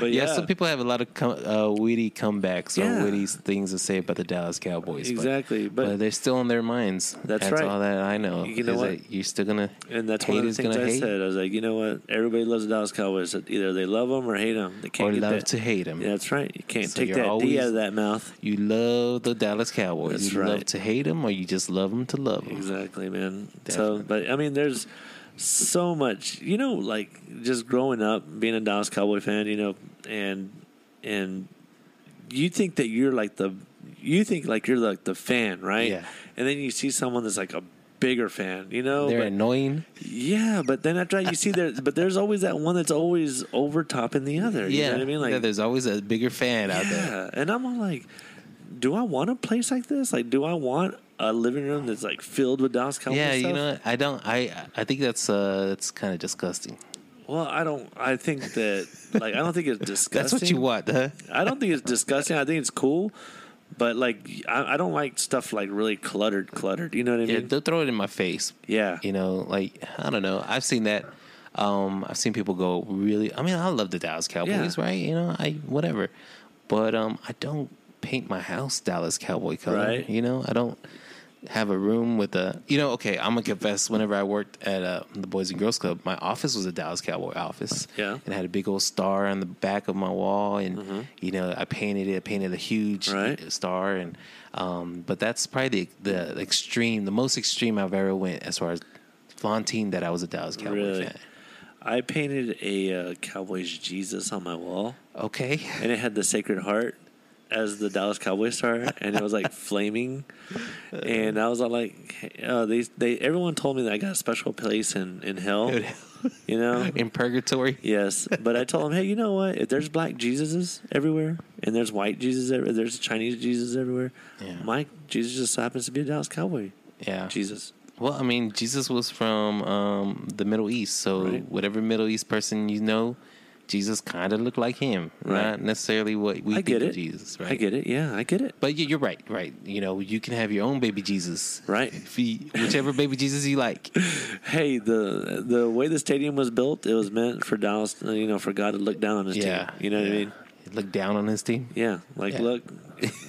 but Yeah, yeah, some people have a lot of com- uh, witty comebacks Yeah. or witty things to say about the Dallas Cowboys. exactly. But, But, they're still in their minds. That's right. all that I know. You know what? You're still gonna and that's one of the things I hate, said. I was like, you know what? Everybody loves the Dallas Cowboys. Either they love them or hate them. They can't or love that. to hate them. Yeah, that's right. You can't So take that D out of that mouth. You love the Dallas Cowboys. That's you love to hate them, or you just love them to love them. Exactly, man. So, but I mean, there's so much, you know, like just growing up, being a Dallas Cowboy fan, you know, and and you think that you're like the, you think like you're like the fan, right? Yeah. And then you see someone that's like a bigger fan, you know. They're but- annoying. yeah, but then after that, you see there, but there's always that one that's always over topping the other. You yeah, know what I mean? Like, yeah, there's always a bigger fan out there. yeah, and I'm all like, do I want a place like this? Like, do I want a living room that's like filled with Dallas Cowboys Yeah, you know. I don't. I I think that's uh that's kind of disgusting. Well, I don't. I think that like I don't think it's disgusting. That's what you want, huh? I don't think it's disgusting. I think it's cool, but like I, I don't like stuff like really cluttered, cluttered. You know what I Yeah, mean? they'll throw it in my face. Yeah. You know, like I don't know. I've seen that. Um, I've seen people go really. I mean, I love the Dallas Cowboys, Yeah. right? You know, I whatever, but um, I don't paint my house Dallas Cowboy color. Right. You know, I don't have a room with a. You know, okay, I'm gonna confess. Whenever I worked at uh, the Boys and Girls Club, my office was a Dallas Cowboy office. Yeah. and it had a big old star on the back of my wall, and you know, I painted it. I painted a huge Mm-hmm. Right. star, and um, but that's probably the, the extreme, the most extreme I've ever went as far as flaunting that I was a Dallas Cowboy Really? fan. I painted a uh, Cowboys Jesus on my wall, Okay, and it had the Sacred Heart as the Dallas Cowboy star, and it was like flaming. And I was all like, uh, they they everyone told me that I got a special place in in hell. You know, in purgatory. Yes, but I told them, hey, you know what? If there's black Jesuses everywhere, and there's white Jesus, there's Chinese Jesus everywhere. Yeah. My Jesus just happens to be a Dallas Cowboy Yeah. Jesus. Well, I mean, Jesus was from um, the Middle East, so Right. whatever Middle East person you know, Jesus kind of looked like him, Right. not necessarily what we I think get of it. Jesus, right? I get it. Yeah, I get it. But you- you're right, right. You know, you can have your own baby Jesus, Right. You- whichever baby Jesus you like. Hey, the the way the stadium was built, it was meant for Dallas, you know, for God to look down on his Yeah, team. You know what I yeah. Look down on his team. Yeah, like Yeah. look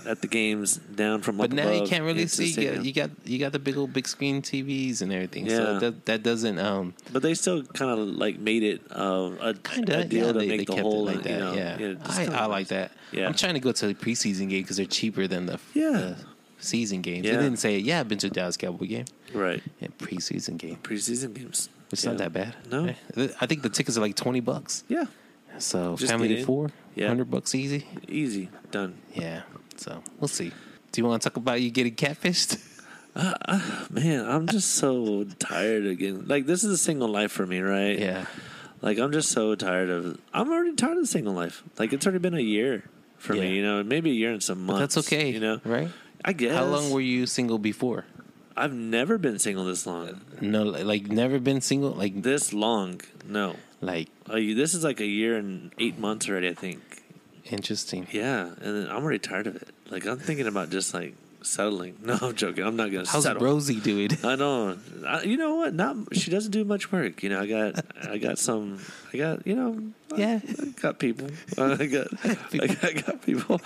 at the games down from But up now you above can't really into the see. You got, stadium. you got you got the big old big screen TVs and everything. Yeah. So that, that doesn't um But they still kind of like made it uh, a, kind of a deal yeah, to they, make they the kept whole it like that. You know, yeah, just I, kinda I like that. Yeah. I'm trying to go to the preseason game because they're cheaper than the Yeah. the season games. They Yeah. didn't say yeah. I've been to a Dallas Cowboy game. Right. Yeah, preseason game. Preseason games. It's Yeah. not that bad. No. Yeah. I think the tickets are like twenty bucks. Yeah. So Just family of four, Yeah. hundred bucks easy. Easy. Done. Yeah. So we'll see. Do you want to talk about you getting catfished? Uh, uh, man, I'm just so tired again. Like this is a single life for me, right? yeah. Like I'm just so tired of. I'm already tired of the single life. Like it's already been a year for Yeah. me. You know, maybe a year and some But months. that's okay. You know, right? I guess. How long were you single before? I've never been single this long. No, like never been single. Like This long? No. Like Uh, this is like a year and eight months already. I think. interesting. Yeah, and then I'm already tired of it. Like I'm thinking about just like settling. No, I'm joking. I'm not gonna How's settle. Rosie doing? I know. I, you know what? Not she doesn't do much work. You know, I got I got some. I got you know. Yeah. I got people. I got I got, I got people.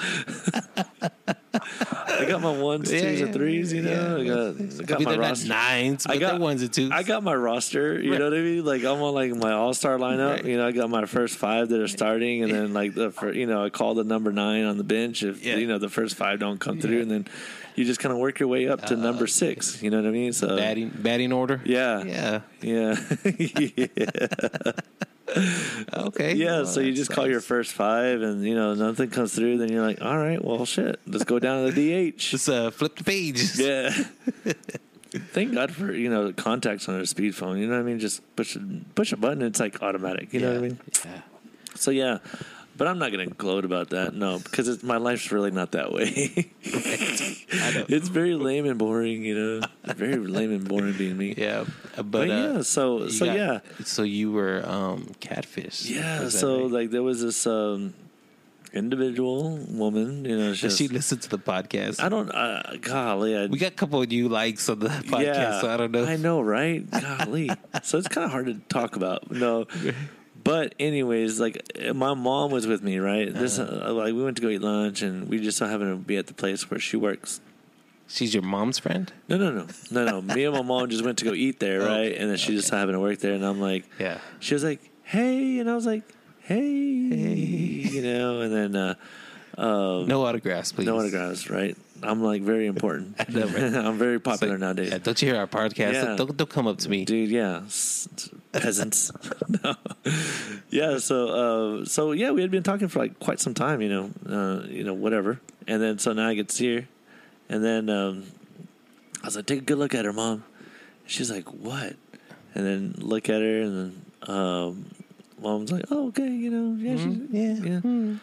I got my ones, Yeah, twos, yeah, and threes. You know, I got I got I mean, my roster. not nines, but I got ones and twos. I got my roster. You know what I mean? Like I'm on like my all star lineup. Right. You know, I got my first five that are starting, and then like the fir- you know I call the number nine on the bench if Yeah. you know the first five don't come through, and then you just kind of work your way up to uh, number six. You know what I mean? So batting batting order. Yeah. yeah. yeah, yeah. Okay. Yeah, Well, so you that's just call your first five, and you know nothing comes through. Then you're like, all right, well, shit, let's go down to the DH. Just uh, flip the page. Yeah. Thank God for you know contacts on a speed phone. You know what I mean? Just push push a button, it's like automatic. You know what I mean? Yeah. So yeah, but I'm not gonna gloat about that. No, because it's, my life's really not that way. I it's very lame and boring. You know, very lame and boring being me. Yeah, uh, but, But, uh, yeah, so so got- yeah. So you were um, catfish. Yeah, so right? like there was this um individual woman. You know, Does just, she listen to the podcast? I don't. Uh, golly, I, we got a couple of new likes on the podcast, so I don't know. I know, right? Golly. so it's kind of hard to talk about. No. But anyways, like my mom was with me, right? This Uh-huh. uh, like we went to go eat lunch, and we just so happened to be at the place where she works. She's your mom's friend. No, no, no, no, no. me and my mom just went to go eat there, right? And then she just happened to work there, and I'm like, Yeah. she was like, "Hey," and I was like, "Hey,", you know, and then uh, um, No autographs, please. no autographs, right? I'm like very important. I'm very popular like, nowadays. Yeah, don't you hear our podcast? Yeah. Don't, don't come up to me. dude yeah peasants. No. Yeah so uh so yeah we had been talking for like quite some time you know uh you know whatever. And then so now i get to see her. And then um i was like take a good look at her mom. She's like what? And then look at her and then um mom's like oh okay you know yeah she's Mm, yeah. yeah. Mm.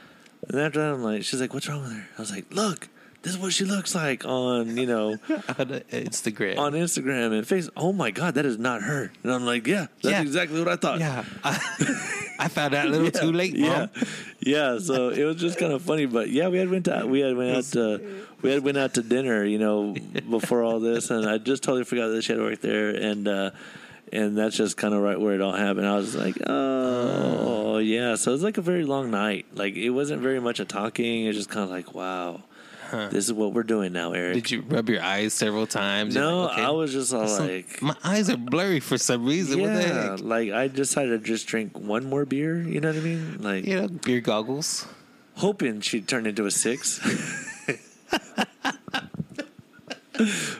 and after that i'm like she's like what's wrong with her? I was like look this is what she looks like on you know on Instagram. on Instagram and face. Oh my God, that is not her. And I'm like, yeah, that's Yeah. exactly what I thought. yeah, I, I found out a little Yeah, too late, Yeah, mom. yeah. So it was just kind of funny, but yeah, we had went to we had went out to we had went out to dinner, you know, before all this, and I just totally forgot that she had worked there, and uh, and that's just kind of right where it all happened. I was like, oh yeah. So it was like a very long night. Like it wasn't very much of talking. It was just kind of like, wow, this is what we're doing now, Eric. Did you rub your eyes several times? No, like, okay, I was just all like. my eyes are blurry for some reason. What the Yeah, like I decided to just drink one more beer. You know what I mean? Like You know, beer goggles. hoping she'd turn into a six.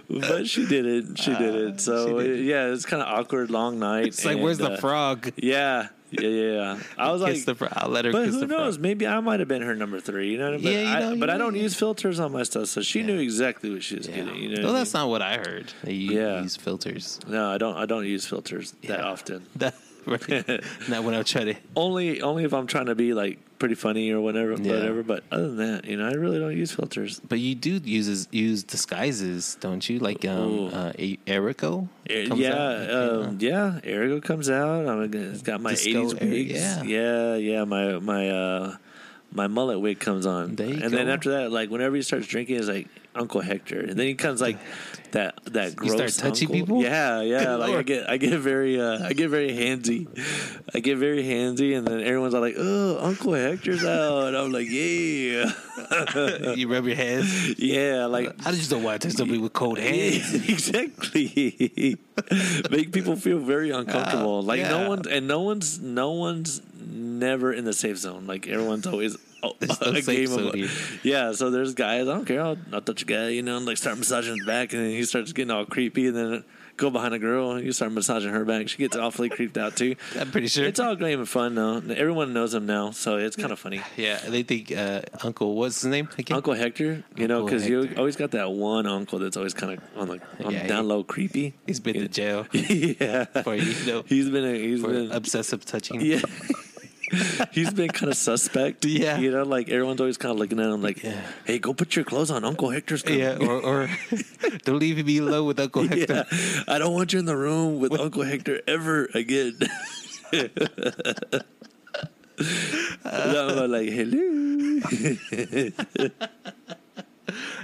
but she didn't. She didn't. So she didn't. yeah, it's kind of awkward, long night. It's like, and, where's the uh, frog? Yeah, yeah, yeah. yeah. I was kiss like, the. I'll let her but who knows? frog. Maybe I might have been her number three. You know what I mean? Yeah, you I, know, but you I don't know. use filters on my stuff, so she knew exactly what she was Yeah. getting. You know? no, that's mean? not what I heard. You Yeah. use filters. No, I don't. I don't use filters that often. That, right. not when I try to. Only, only if I'm trying to be like pretty funny or whatever, Yeah. whatever. But other than that, you know, I really don't use filters. But you do uses use disguises, don't you? Like um, uh, Erico. Comes yeah, out? um, yeah. Erigo comes out. I'm it's got my Disco '80s Eric, wigs. yeah. yeah, yeah. My my uh, my mullet wig comes on, and then after that, like whenever he starts drinking, it's like Uncle Hector, and then he comes like that that You gross. start touching uncle. people? Yeah, yeah. Like I get I get very uh, I get very handsy. I get very handsy, and then everyone's all like, "Oh, Uncle Hector's out," and I'm like, "Yeah, you rub your hands. yeah." Like I just don't want to touch somebody with cold hands. exactly. Make people feel very uncomfortable. Oh, like no yeah. one's and no one's no one's never in the safe zone. Like everyone's always There's no a game of yeah. So there's guys. I don't care. I'll, I'll touch a guy. You know, and like start massaging his back, and then he starts getting all creepy, and then go behind a girl, and you start massaging her back. She gets awfully creeped out too. I'm pretty sure. It's all game and fun though. Everyone knows him now, so it's kind of funny. yeah, they think uh, Uncle. What's his name again? Uncle Hector, you know, because you always got that one uncle that's always kind of on the on Yeah, down he- low creepy. He's been to jail yeah, for you know he's been a, he's been obsessive touching. yeah. he's been kind of suspect. Yeah. you know, like everyone's always kind of looking at him like, Yeah. "Hey, go put your clothes on. Uncle Hector's coming." Yeah, or, or don't leave me alone with Uncle Hector. Yeah, I don't want you in the room with Uncle Hector ever again. I'm like, hello.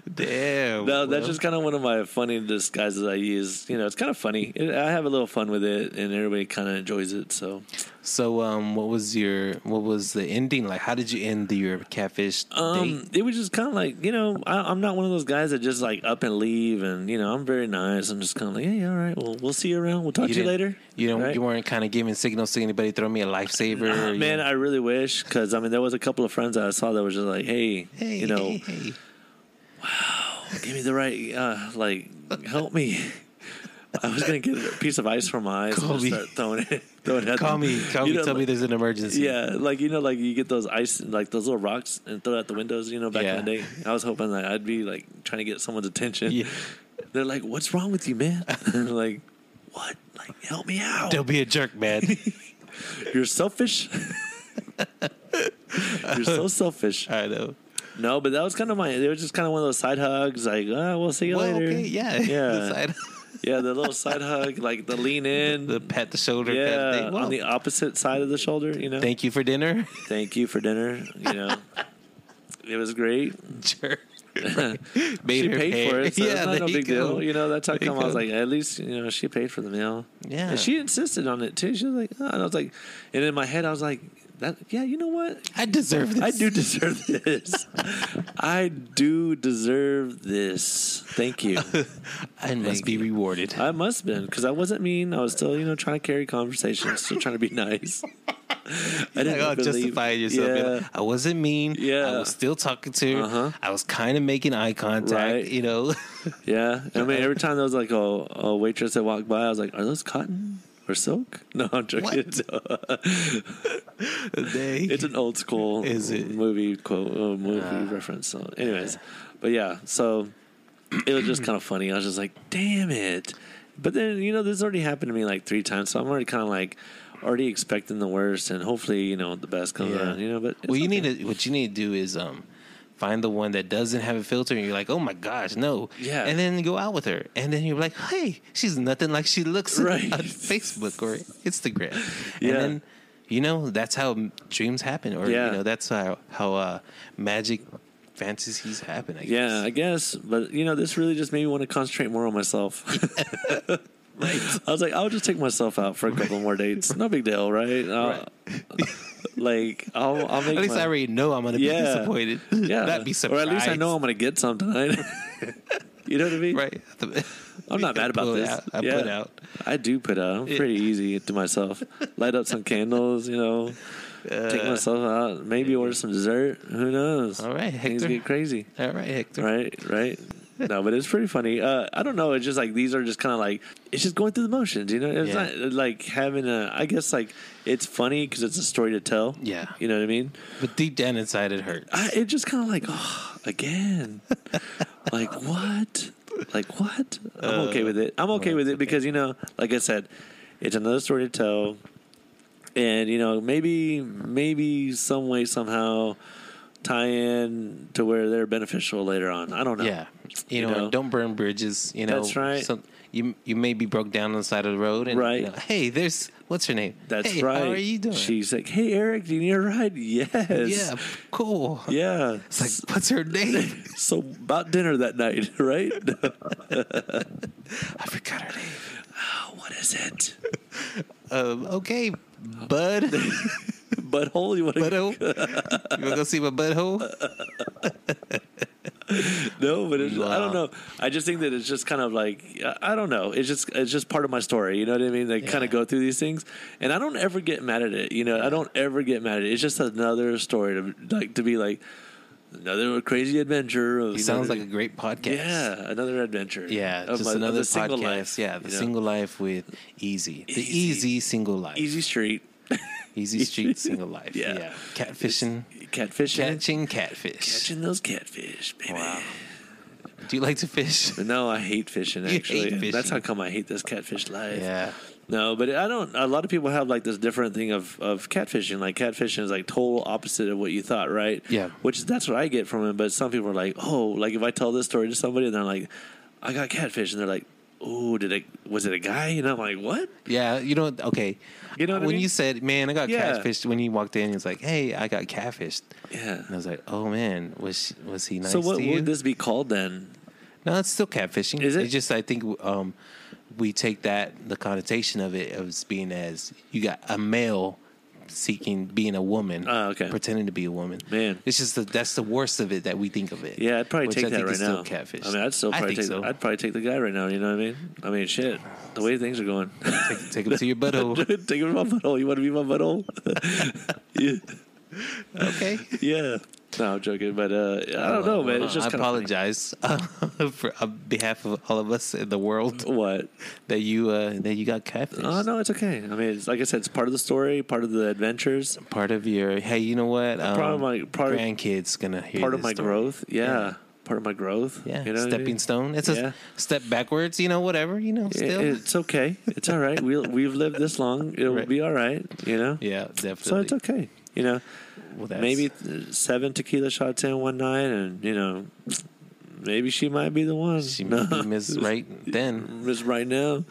Damn. No, that's just kind of one of my funny disguises I use. You know, it's kind of funny. It, I have a little fun with it, and everybody kind of enjoys it. So, So, um, what was your what was the ending like? How did you end the, your catfish um, date? it was just kind of like you know, I, I'm not one of those guys that just like up and leave, and you know, I'm very nice. I'm just kind of like, hey, all right, well, we'll see you around. We'll talk to you later. You don't. Right? You weren't kind of giving signals to anybody. Throw me a lifesaver, Uh, or, you man, know, I really wish because I mean, there was a couple of friends that I saw that was just like, hey, hey, you know, hey, hey. Give me the right, uh, like, help me. I was gonna get a piece of ice from my eyes Call and start throwing it. Throwing it at call them. me, call You me, know, tell me there's an emergency. Yeah, like you know, like you get those ice, like those little rocks, and throw it out the windows. You know, back Yeah. in the day, I was hoping that I'd be like trying to get someone's attention. Yeah. They're like, "What's wrong with you, man?" Like, "What? Like, help me out! Don't be a jerk, man. You're selfish. You're so selfish." I know. No, but that was kind of my. It was just kind of one of those side hugs, like, "Oh, we'll see you Well, later." okay, yeah, yeah, The side- yeah. The little side hug, like the lean in, the pat the shoulder. yeah, thing. Well, on the opposite side of the shoulder. You know, thank you for dinner. thank you for dinner. You know, It was great. Sure. she paid for it, so yeah, it's not no big go. deal. You know, that's how come I was like, at least you know she paid for the meal. Yeah, and she insisted on it too. She was like, oh, and I was like, and in my head I was like, that yeah, you know what? I deserve this. I do deserve this. I do deserve this. Thank you. I Thank must be rewarded. I must have been because I wasn't mean. I was still, you know, trying to carry conversations, still trying to be nice. I didn't like, oh, justify yourself. Yeah. Like, I wasn't mean. Yeah. I was still talking to her. Uh-huh. I was kind of making eye contact, right. you know. yeah. I mean, every time there was like a, a waitress that walked by, I was like, are those cotton? Or silk? No, I'm joking. it's an old school Is it? movie quote, uh, movie uh, reference. So, anyways, but yeah, so it was just kind of funny. I was just like, damn it. But then you know, this already happened to me like three times, so I'm already kind of like already expecting the worst, and hopefully, you know, the best comes yeah. You know, but well, you okay. need to what you need to do is um find the one that doesn't have a filter and you're like, oh my gosh, no. Yeah. And then you go out with her. And then you're like, hey, she's nothing like she looks right. on Facebook or Instagram. Yeah. And then, you know, that's how dreams happen. Or, yeah. you know, that's how, how uh, magic fantasies happen, I guess. Yeah, I guess. But, you know, this really just made me want to concentrate more on myself. Right. I was like, I'll just take myself out for a couple more dates. No big deal, right? right. like, I'll, I'll make. At least my, I already know I'm going to yeah, be disappointed. Yeah, not be surprised. Or at least I know I'm going to get some tonight. you know what I mean? Right. I'm not mad about this. Out. I yeah. put out. I do put out. I'm pretty easy to myself. Light up some candles, you know. Uh, take myself out. Maybe order some dessert. Who knows? All right, Hector. Things get crazy. All right, Hector. Right, right no, but it's pretty funny. Uh, I don't know. It's just like these are just kind of like it's just going through the motions. You know, it's yeah. not like having a. I guess like it's funny because it's a story to tell. Yeah, you know what I mean. But deep down inside, it hurts. I, it just kind of like oh again, like what, like what? I'm okay with it. I'm okay with it because you know, like I said, it's another story to tell, and you know maybe maybe some way somehow tie in to where they're beneficial later on. I don't know. Yeah, you, you know, know, don't burn bridges. You know, that's right. You you may be broke down on the side of the road, and right. You know, hey, there's what's her name? That's hey, right. How are you doing? She's like, hey, Eric, do you need a ride? Yes. Yeah, cool. Yeah. It's like, what's her name? so about dinner that night, right? I forgot her name. Oh, what is it? um, okay, bud butthole? You want to butthole? you want to go see my butthole? no, but it's, wow. I don't know. I just think that it's just kind of like I don't know. It's just it's just part of my story. You know what I mean? They yeah. kind of go through these things, and I don't ever get mad at it. You know, I don't ever get mad at it. It's just another story to like to be like another crazy adventure. Of, sounds like a great podcast. Yeah, another adventure. Yeah, just my, another podcast. Life, yeah, the single know? life with Easy, the easy, easy single life, Easy Street. Easy street, single life. Yeah. yeah. Catfishing. Catfishing. Catching catfish. Catching those catfish, baby. Wow. Do you like to fish? No, I hate fishing. Actually, hate fishing. that's how come I hate this catfish life. Yeah. No, but I don't. A lot of people have like this different thing of of catfishing. Like catfishing is like total opposite of what you thought, right? Yeah. Which that's what I get from it. But some people are like, oh, like if I tell this story to somebody, and they're like, I got catfish, and they're like, oh, did it? Was it a guy? And I'm like, what? Yeah, you know, okay. You know when I mean? you said, "Man, I got yeah. catfished," when you walked in, he was like, "Hey, I got catfished." Yeah, and I was like, "Oh man, was was he nice?" So what would this be called then? No, it's still catfishing. Is it? It's just I think um, we take that the connotation of it as being as you got a male seeking being a woman. Oh, okay. Pretending to be a woman. Man, it's just the, that's the worst of it that we think of it. Yeah, I'd probably take I that right now. Catfish. I mean, I'd still probably take. So. I'd probably take the guy right now. You know what I mean? I mean, shit. The way things are going. take, take him to your butthole. take him to my butthole. You want to be my butthole? yeah. Okay. Yeah. No, I'm joking, but uh, I don't know, man. It's just I apologize for on behalf of all of us in the world. What that you uh, that you got catfish? Oh no, it's okay. I mean, it's, like I said, it's part of the story, part of the adventures, part of your. Hey, you know what? Um, part of my part grandkids gonna hear part of my story. growth. Yeah. yeah. Part of my growth. Yeah, you know stepping I mean? stone. It's yeah. a step backwards. You know, whatever. You know, still it's okay. It's all right. We'll we've lived this long. It'll right. be all right. You know. Yeah, definitely. So it's okay. You know, well, maybe seven tequila shots in one night, and you know, maybe she might be the one. She might be Miss Right then. Miss Right now.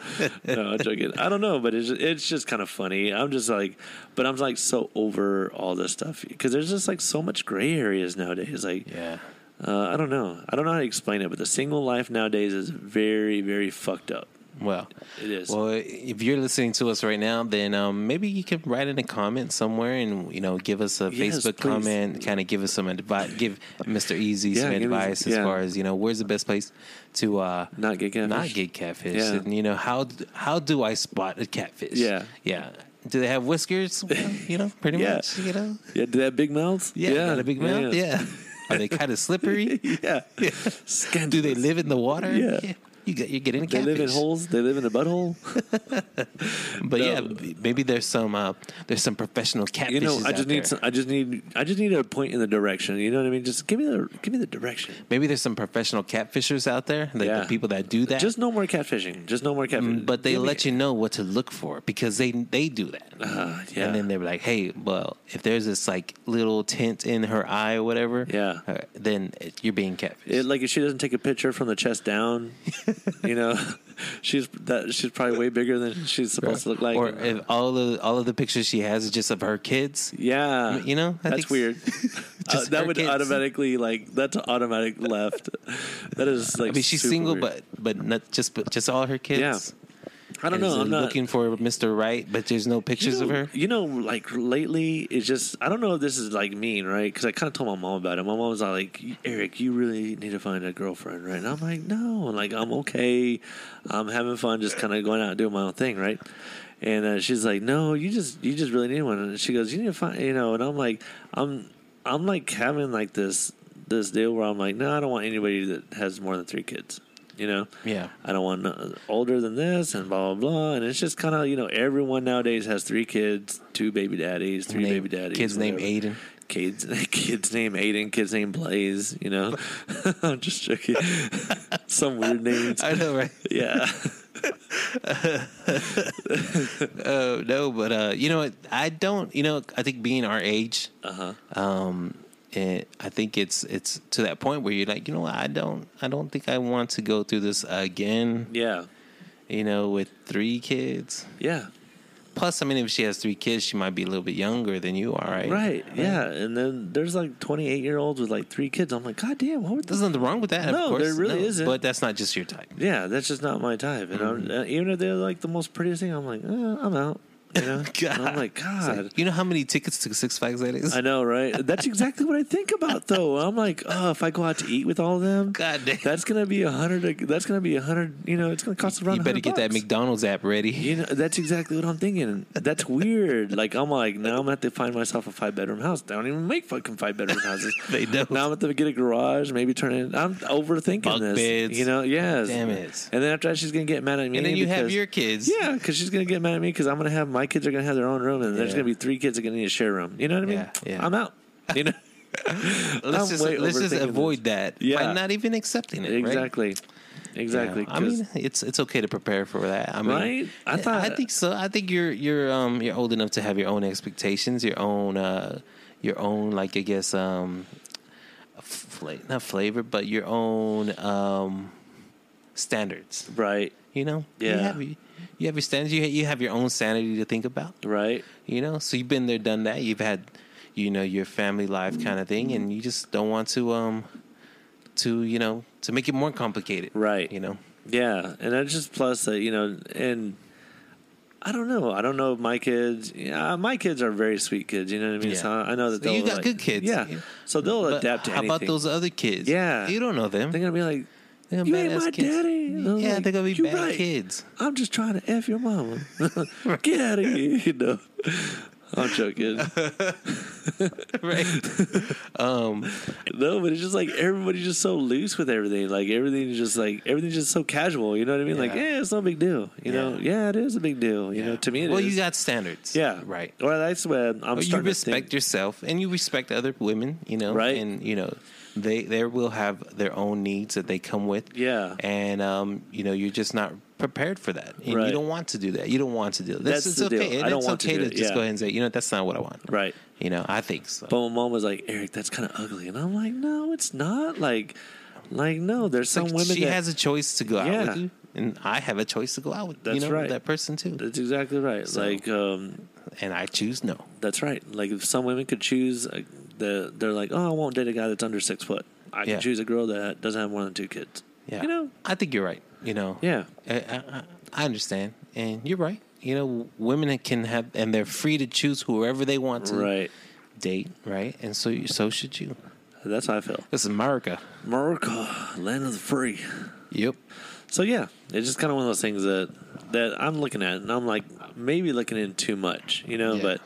no, I'm joking. I don't know, but it's it's just kind of funny. I'm just like, but I'm like so over all this stuff because there's just like so much gray areas nowadays. Like, Yeah. uh, I don't know. I don't know how to explain it, but the single life nowadays is very, very fucked up. Well, It is. Well, if you're listening to us right now, then um, maybe you can write in a comment somewhere and you know give us a Yes, Facebook please. comment, kind of give us some advice, give Mr. Easy Yeah, some give us- advice as yeah. far as you know where's the best place to uh, Not get catfish. not get catfish, Yeah. and you know how how do I spot a catfish? Yeah. yeah. Do they have whiskers? Well, you know, pretty Yeah. much. You know, Yeah, do they have big mouths? yeah, got a big mouth. Yeah. Are they kind of slippery? yeah. Do they live in the water? Yeah. You get you're getting a They catfish. live in holes. They live in a butthole. But No. yeah, maybe there's some uh, there's some professional catfish. You know, I just need. Some, I just need. I just need a point in the direction. You know what I mean? Just give me the. Give me the direction. maybe there's some professional catfishers out there, like Yeah. the people that do that. Just no more catfishing. Just no more catfishing. Mm, but they Give me- let you know what to look for because they they do that. Uh, yeah. And then they're like, "Hey, well, if there's this like little tint in her eye or whatever, Yeah. uh, then it, you're being catfished." It, like if she doesn't take a picture from the chest down, you know, she's that she's probably way bigger than she's supposed to look like. or if all of all of the pictures she has is just of her kids. yeah, You know, I that's weird. Uh, that would kids. automatically like that's automatic left. That is like. I mean, she's super single, weird. but but not just but just all her kids. Yeah. I don't know. I'm not looking for Mr. Right, but there's no pictures you know, of her. You know, like lately, it's just I don't know if this is like mean, right? Because I kind of told my mom about it. My mom was like, "Eric, you really need to find a girlfriend, right?" And I'm like, "No, like I'm okay. I'm having fun, just kind of going out and doing my own thing, right?" And uh, she's like, "No, you just you just really need one." And she goes, "You need to find, you know." And I'm like, "I'm I'm like having like this this deal where I'm like, no, I don't want anybody that has more than three kids, you know." Yeah. I don't want no- older than this and blah blah blah. And it's just kind of you know everyone nowadays has three kids, two baby daddies, three Name- baby daddies. Kids named. Aiden. Kids, kids named Aiden. Kids named Blaze. You know, I'm just joking. Some weird names. I know, right? Yeah, Oh no, but uh, you know what? I don't. You know, I think being our age, uh huh. um, and I think it's it's to that point where you're like, you know, what? I don't, I don't think I want to go through this again. Yeah, You know, with three kids. yeah. Plus, I mean, if she has three kids, she might be a little bit younger than you are, right? Right. Yeah. And then there's like 28 year olds with like three kids. I'm like, God damn, what would There's nothing wrong with that. No, of course. there really isn't. But that's not just your type. Yeah, that's just not my type. And I'm, uh, even if they're like the most prettiest thing, I'm like, uh, I'm out. You know? God. And I'm like, God. like, you know how many tickets to Six Flags that is? I know, right? That's exactly what I think about, though. I'm like, oh, if I go out to eat with all of them, God damn. that's gonna be a hundred. That's gonna be a hundred. You know, it's gonna cost around. you better 100 get that. McDonald's app ready. You know, that's exactly what I'm thinking. That's weird. Like I'm like, now I'm gonna have to find myself a five bedroom house. They don't even make fucking five bedroom houses. They don't. Now I'm gonna have to get a garage, maybe turn it. I'm overthinking Bunk this. beds. You know, yes. Damn it. And then after that, she's gonna get mad at me. and then you have your kids. Yeah, because she's gonna get mad at me because I'm gonna have my kids are gonna have their own room, and there's gonna be three kids that are gonna need to share a room. You know what I mean? Yeah, yeah. I'm out. You know? Let's I'm just let's just avoid that Yeah. by not even accepting it. right? exactly. Exactly. Yeah. I mean, it's it's okay to prepare for that. I mean, Right? I thought I think so. I think you're you're um you're old enough to have your own expectations, your own uh your own like I guess um fla- not flavor, but your own um standards. right, You know, Yeah. You have, you have your standards. You you have your own sanity to think about. right. You know, so you've been there, done that. You've had, you know, your family life kind of thing, and you just don't want to, um, to you know, to make it more complicated. Right. You know. Yeah, and that's just plus that you know, and I don't know. I don't know if my kids. Yeah, my kids are very sweet kids. You know what I mean? Yeah. So I know that So they'll you got like- good kids. Yeah, Yeah. so they'll But adapt to how anything. about those other kids? Yeah. you don't know them. They're gonna be like, They're "You ain't my kids. daddy." I'm Yeah, like, they're gonna be "You bad right. kids. I'm just trying to f your mama. Get out of here, you know. I'm joking. right. um. No, but it's just like everybody's just so loose with everything. Like everything's just like everything's just so casual. You know what I mean? Like, Yeah. yeah, it's no big deal. You know? Yeah. Yeah, it is a big deal. You know, to me, it is. well, you got standards. yeah, Right. Well, that's what I'm Well, you starting respect to think. yourself and you respect other women, you know, Right. And you know, they they will have their own needs that they come with, Yeah. And um, you know, you're just not prepared for that, and Right. you don't want to do that. You don't want to do it. That's it's the deal. And I don't it's want to do to, just yeah. go ahead and say, you know, that's not what I want. Right. You know, I think so. But my mom was like, Eric, that's kind of ugly, and I'm like, no, it's not. Like, Like, no, there's some Like, women she that has a choice to go out with you, and I have a choice to go out with you That's know, right. that person too. That's exactly right. So- like, um, And I choose no. that's right. Like, if some women could choose, uh, the they're like, oh, I won't date a guy that's under six foot. I Yeah. can choose a girl that doesn't have more than two kids. Yeah, You know? I think you're right. You know, Yeah. I, I, I- understand, and you're right. You know, women can have, and they're free to choose whoever they want to Right. date, right? And so, so should you. That's how I feel. This is America. America, land of the free. Yep. So yeah, it's just kind of one of those things that that I'm looking at, and I'm like maybe looking in too much, you know. Yeah. But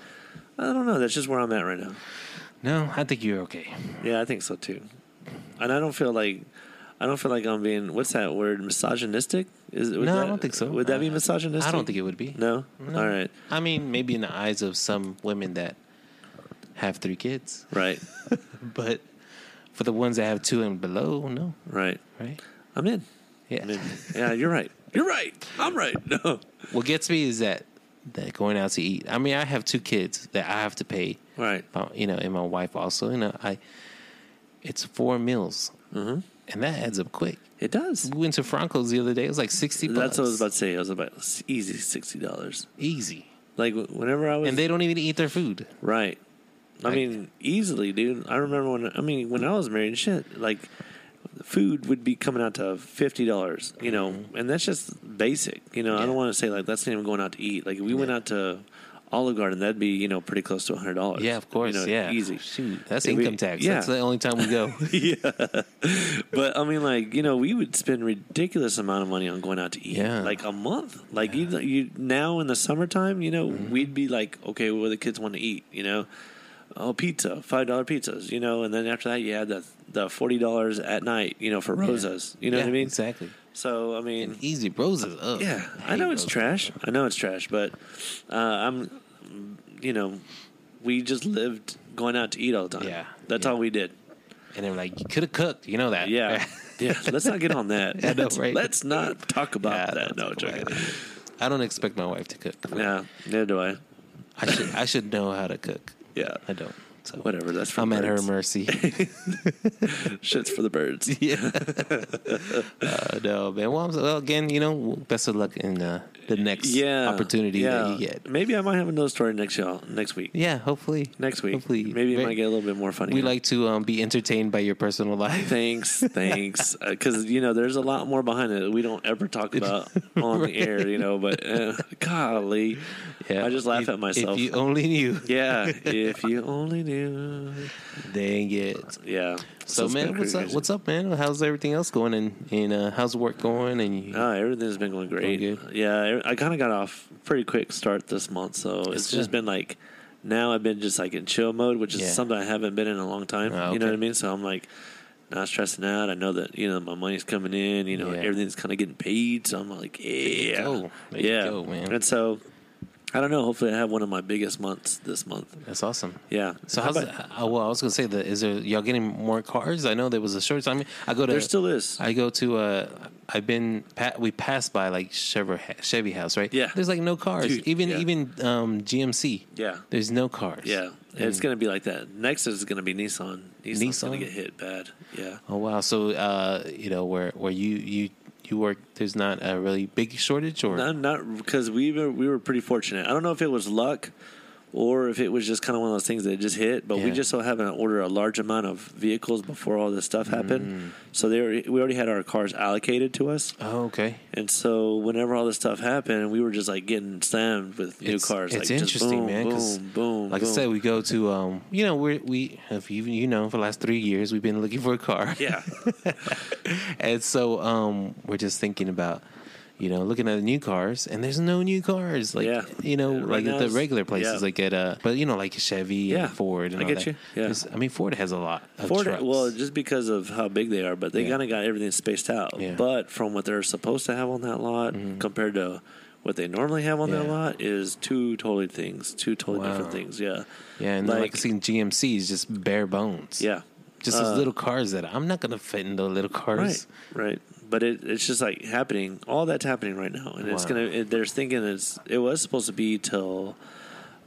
I don't know. That's just where I'm at right now. No, I think you're okay. Yeah, I think so too. And I don't feel like I don't feel like I'm being what's that word misogynistic? Is No, I don't think so. Would that be misogynistic? I don't think it would be. No. No. All right. I mean, maybe in the eyes of some women that have three kids, Right. but for the ones that have two and below, no, Right. right? I'm in. Yeah. I'm in. Yeah, you're right. You're right. I'm right. No. What gets me is that that going out to eat. I mean, I have two kids that I have to pay. Right. uh, You know, and my wife also. You know, I it's four meals, hmm and that adds up quick. It does. We went to Franco's the other day. It was like sixty. That's bucks. what I was about to say. I was about easy sixty dollars. Easy, Like whenever I was and they don't even eat their food. Right. I Like- mean, easily, dude. I remember when I mean when I was married, shit, like food would be coming out to fifty dollars, you know, and that's just basic. You know, I don't want to say like that's not even going out to eat. Like if we went out to Olive Garden, that'd be you know pretty close to hundred dollars. Yeah, of course. You know, yeah, easy. Shoot, that's If we- income tax. yeah. That's the only time we go. yeah, but I mean, like you know, we would spend ridiculous amount of money on going out to eat, Yeah. like a month. Like you, you now in the summertime, you know, Mm-hmm. we'd be like, okay, what do the kids want to eat? You know, oh, pizza, five dollar pizzas, you know, and then after that, you had the the forty dollars at night, you know, for Rosa's. You know Yeah, what I mean? Exactly. So I mean, And easy roses. Ugh, yeah, I hate know it's trash. I know it's trash, but uh, I'm, you know, we just lived going out to eat all the time. Yeah, that's yeah. all we did. And they're like, you could have cooked. You know that. Yeah. Yeah. Let's not get on that. I let's, right? let's not talk about that. No, joking. I don't expect my wife to cook. Yeah. Neither do I. I should. I should know how to cook. Yeah. I don't. So Whatever. That's for I'm at her mercy. Shit's for the birds. yeah. uh, no, man. Well, I'm- well, again, you know, best of luck in uh, the next Yeah. opportunity yeah. that you get. Maybe I might have another story next y'all next week. Yeah, hopefully. Next week. Hopefully. Maybe it might get a little bit more funny. We like to um, be entertained by your personal life. Thanks, thanks. Because you know, there's a lot more behind it that we don't ever talk about on the air. You know, but uh, golly, Yeah, I just laugh if, at myself. If you only knew, yeah, if you only knew. Dang it. Yeah. So, it's man, what's up? What's up, man? How's everything else going? And and uh, how's work going? And Oh, everything's been going great. Going? Yeah, I kind of got off pretty quick start this month, so it's That's just been like now I've been just like in chill mode, which is Yeah. something I haven't been in a long time. Oh, You know what I mean? So I'm like not stressing out. I know that you know my money's coming in. You know Yeah. everything's kind of getting paid, so I'm like, yeah, go. Yeah, go, man. And so I don't know. Hopefully, I have one of my biggest months this month. that's awesome. Yeah. So How how's about- uh, well? I was gonna say that is there y'all getting more cars? I know there was a short. I mean, I go to there still is. I go to uh I've been we passed by like Chevy Chevy House right Yeah. there's like no cars Dude, even yeah. even um GMC yeah. there's no cars Yeah, it's going to be like that. Next is going to be Nissan. Nissan's Nissan? going to get hit bad. Yeah. oh wow so uh you know where where you you you work there's not a really big shortage or Not because we were we were pretty fortunate. I don't know if it was luck or if it was just kind of one of those things that just hit. But we just so happened to order a large amount of vehicles before all this stuff happened. So they were, we already had our cars allocated to us. oh okay And so whenever all this stuff happened, we were just like getting slammed with new It's- cars. it's like, interesting, boom, man, Boom, boom. like I said we go to um you know we we if you you know for the last three years we've been looking for a car yeah, and so um we're just thinking about you know looking at the new cars and there's no new cars like Yeah. you know Yeah, right like at the regular places yeah. like at uh but you know like chevy Yeah, and ford and I all get that. you. Yeah. There's- i mean ford has a lot of Ford. trucks. Well, just because of how big they are, but they Yeah. kind of got everything spaced out. Yeah. But from what they're supposed to have on that lot compared to what they normally have on that Mm-hmm. Lot is two totally things, two totally Wow. different things. Yeah, yeah and like, like- seeing gmc is just bare bones yeah, just those Uh, little cars that i'm not gonna fit in those little cars right, right. But it, it's just like happening. All that's happening right now, and it's gonna. It, they're thinking it's. It was supposed to be till,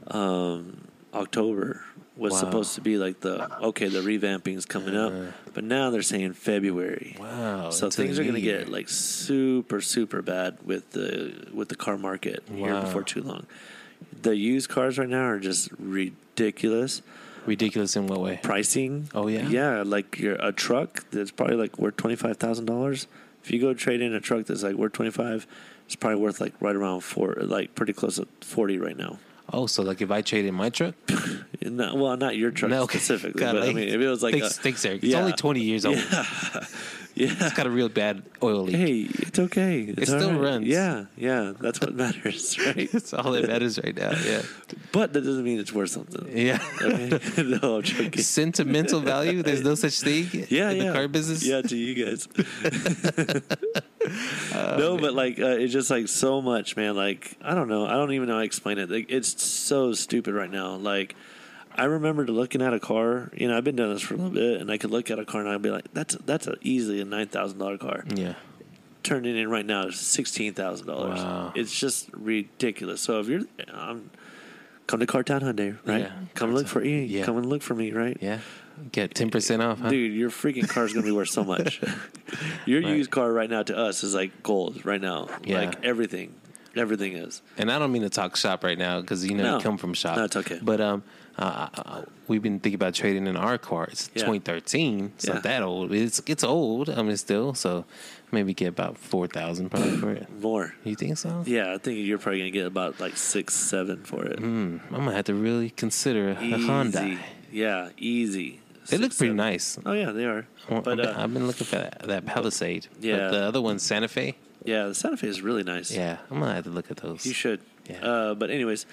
um, October was Wow. supposed to be like the okay, the revamping's coming up, but now they're saying February. Wow. So things are going to get like super super bad with the with the car market here before too long. The used cars right now are just ridiculous ridiculous in what way? pricing. Oh, yeah? yeah. Like your a truck that's probably like worth twenty five thousand dollars. If you go trade in a truck that's like worth twenty five, it's probably worth like right around four, like pretty close to forty right now. Oh, so like if I trade in my truck, Not, well, not your truck No, okay. specifically, God, but I mean, if it was like thanks, a, thanks, Eric. yeah. It's only twenty years old. yeah, yeah. It's got a real bad oil leak. Hey, it's okay. It's It still right. runs. Yeah, yeah. That's what matters, right? That's all that matters right now. Yeah, But that doesn't mean it's worth something. yeah. Okay? no, I'm joking. Sentimental value. There's no such thing. Yeah, in yeah. the car business. Yeah, to you guys. no, but like uh, it's just like so much, man. Like I don't know. I don't even know how to explain it. Like, it's so stupid right now. Like I remember looking at a car. You know, I've been doing this for a little bit, and I could look at a car and I'd be like, "That's that's a, easily a nine thousand dollar car." Yeah. Turning in right now is sixteen thousand dollars. It's just ridiculous. So if you're, um, come to Cartown Hyundai, right? Yeah, come look for E. Yeah. Come and look for me, right? Yeah. Get ten percent off, huh? Dude, your freaking car is gonna be worth so much. your Right. used car right now to us is like gold right now. Yeah. Like everything, everything is. And I don't mean to talk shop right now because you know No. you come from shop. No, okay. But um, uh, uh, we've been thinking about trading in our car. It's Yeah. 2013. It's Yeah. not that old. It's it's old. I mean, still. So maybe get about four thousand probably for it. More. You think so? Yeah, I think you're probably gonna get about like six, seven for it. Hmm. I'm gonna have to really consider a, a Easy. Honda. Yeah, easy. They look pretty seven. nice. Oh yeah, they are. Well, But I've, been, uh, I've been looking for that, that Palisade. Yeah. But the other one, Santa Fe. yeah, the Santa Fe is really nice. Yeah, I'm gonna have to look at those. You should. Yeah. Uh, but anyways,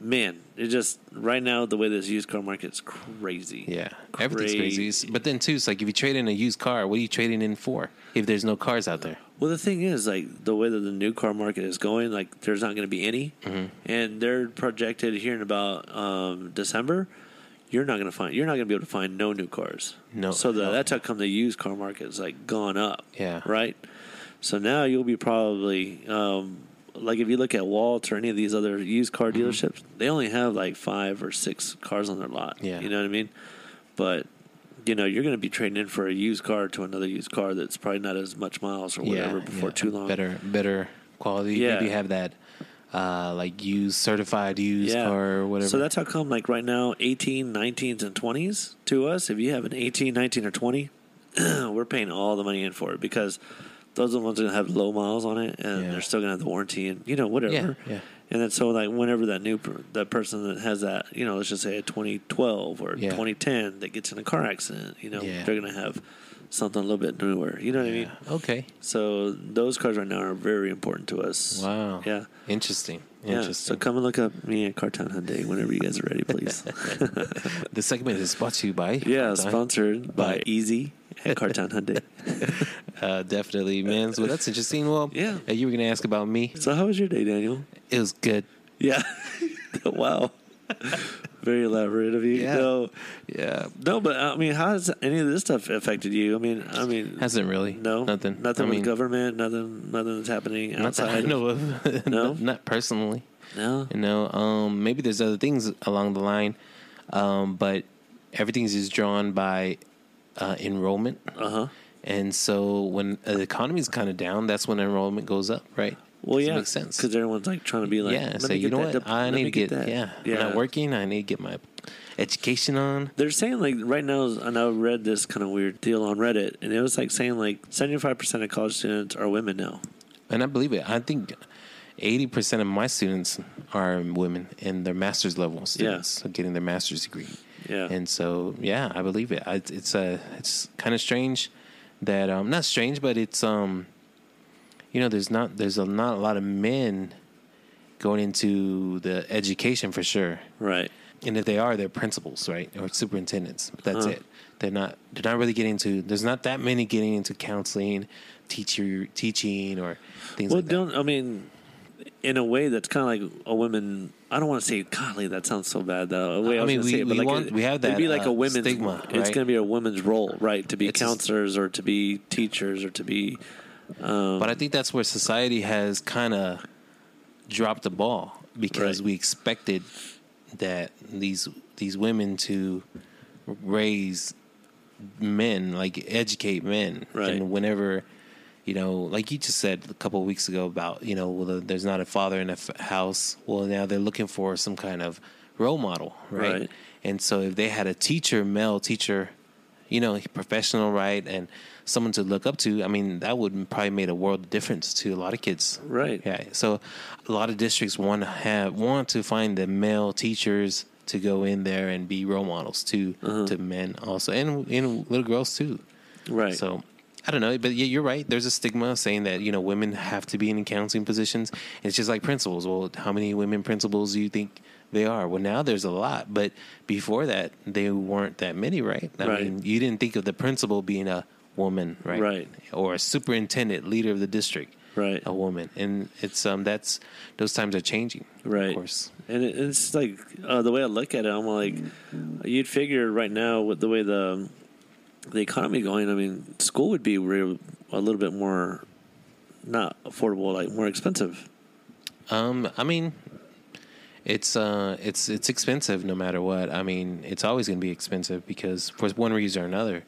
man, it just right now the way this used car market's crazy. Yeah, everything's crazy. But then too, it's like if you trade in a used car, what are you trading in for? If there's no cars out there. Well, the thing is, like the way that the new car market is going, like there's not going to be any, Mm-hmm. and they're projected here in about um, December. You're not going to find. You're not going to be able to find no new cars. No. So the, No. that's how come the used car market is like gone up. Yeah. Right. So now you'll be probably um, like if you look at Walt or any of these other used car Mm-hmm. dealerships, they only have like five or six cars on their lot. Yeah. You know what I mean? But you know, you're going to be trading in for a used car to another used car that's probably not as much miles or whatever before too long. Better, better quality. Yeah. Maybe have that, uh, like used certified used car or whatever. So that's how come, like right now, 18, 19s, and 20s to us, if you have an 18, 19, or 20, we're paying all the money in for it because those are the ones that have low miles on it and Yeah. they're still going to have the warranty and, you know, whatever. Yeah, yeah. And then so, like, whenever that new, per- that person that has that, you know, let's just say a 2012 or Yeah. 2010 that gets in a car accident, you know, they're going to have something a little bit newer. You know what I mean? Okay. So those cars right now are very important to us. Wow. Yeah. Interesting. Yeah, so come and look up me at Cartown Hyundai whenever you guys are ready, please. the segment is brought to you by. yeah, sponsored by By- Easy at Cartown Hyundai. Uh, definitely, man. Well, that's interesting. Well, Yeah. you were gonna ask about me. So how was your day, Daniel? It was good. Yeah. wow. Very elaborate of you. Yeah. No, Yeah. no, but I mean, how has any of this stuff affected you? I mean, I mean, Hasn't really. no, Nothing. nothing I with mean, government, nothing, nothing that's happening Not that I outside. know of. No? not personally. No, You know, um, maybe there's other things along the line, um, but everything's just drawn by uh, enrollment. uh huh. And so when uh, the economy's kind of down, that's when enrollment goes up, right? Well, yeah, make sense. because everyone's like trying to be like, yeah. So you get know what? dip- I need to get, that. yeah. yeah. I'm not working. I need to get my education on. They're saying like right now, and I read this kind of weird deal on Reddit, and it was like saying like seventy five percent of college students are women now. And I believe it. I think 80% of my students are women in their master's level students, so getting their master's degree. Yeah, And so, yeah, I believe it. I, it's uh, it's kind of strange that um, not strange, but it's um, you know, there's not there's a, not a lot of men going into the education for sure. right. And if they are, they're principals, right, or superintendents. But that's Huh. it. They're not. They're not really getting into. There's not that many getting into counseling, teacher teaching, or things Well, like that. don't I mean, in a way that's kind of like a women. I don't want to say, golly, that sounds so bad though. A way I, I mean, we- say it, but we like want- a- we have that. It'd be like uh, a women's stigma, It's going to be a women's role, right? To be It's a- counselors or to be teachers or to be. Um, But I think that's where society has kind of dropped the ball because Right. we expected that these these women to raise men, like educate men, Right. and whenever you know, like you just said a couple of weeks ago about you know, well, there's not a father in a f- house. Well, now they're looking for some kind of role model, right? Right. And so if they had a teacher, male teacher, you know, professional, right, and someone to look up to, I mean, that would probably made a world of difference to a lot of kids. Right. Yeah. So a lot of districts want to have want to find the male teachers to go in there and be role models to Uh-huh. to men also and and little girls too. Right. So I don't know, but yeah, you're right. There's a stigma saying that you know women have to be in counseling positions. It's just like principals. Well, how many women principals do you think they are? Well, now there's a lot, but before that, they weren't that many, right? I Right. mean, you didn't think of the principal being a woman, right? Right. Or a superintendent, leader of the district, Right. A woman, and it's um that's those times are changing, Right. Of course, And it, it's like uh, the way I look at it, I'm like, you'd figure right now with the way the the economy going, I mean, school would be real, a little bit more not affordable, like more expensive. Um, I mean, it's uh, it's it's expensive no matter what. I mean, it's always going to be expensive because for one reason or another,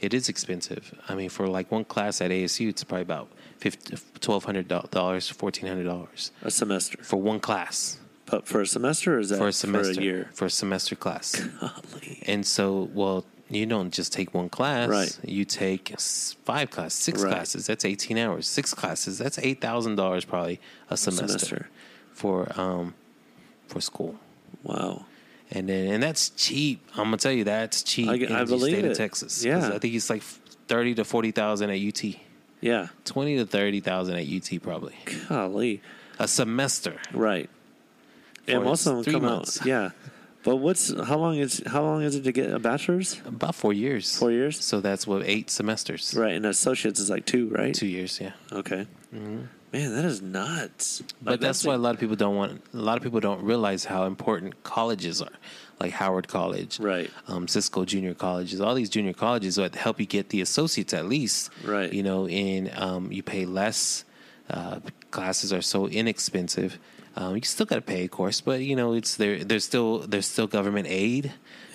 it is expensive. I mean, for like one class at ASU, it's probably about twelve hundred dollars, fourteen hundred dollars A semester, for one class but for a semester, or is that for a semester for a year? for a semester class. Golly. And so, well, you don't just take one class. Right. You take five classes, six Right. classes. That's eighteen hours. Six classes. That's eight thousand dollars probably a semester, Semester. for um for school. Wow. And then and that's cheap. I'm gonna tell you that's cheap I- in I the state it. of Texas. Yeah. I think it's like thirty to forty thousand at UT. Yeah. Twenty to thirty thousand at UT probably Golly. a semester. Right. And most of them come months. out. Yeah. But what's how long is how long is it to get a bachelor's? About four years. Four years. So that's what eight semesters. Right, and associates is like two, right? Two years. Yeah. Okay. Mm-hmm. Man, that is nuts. But Like, that's why a lot of people don't want. A lot of people don't realize how important colleges are, like Howard College, Right. Um, Cisco Junior Colleges, all these junior colleges that help you get the associates at least, Right. You know, in um, you pay less. Uh, classes are so inexpensive. Um, you still got to pay, of course, but you know it's there. There's still there's still government aid,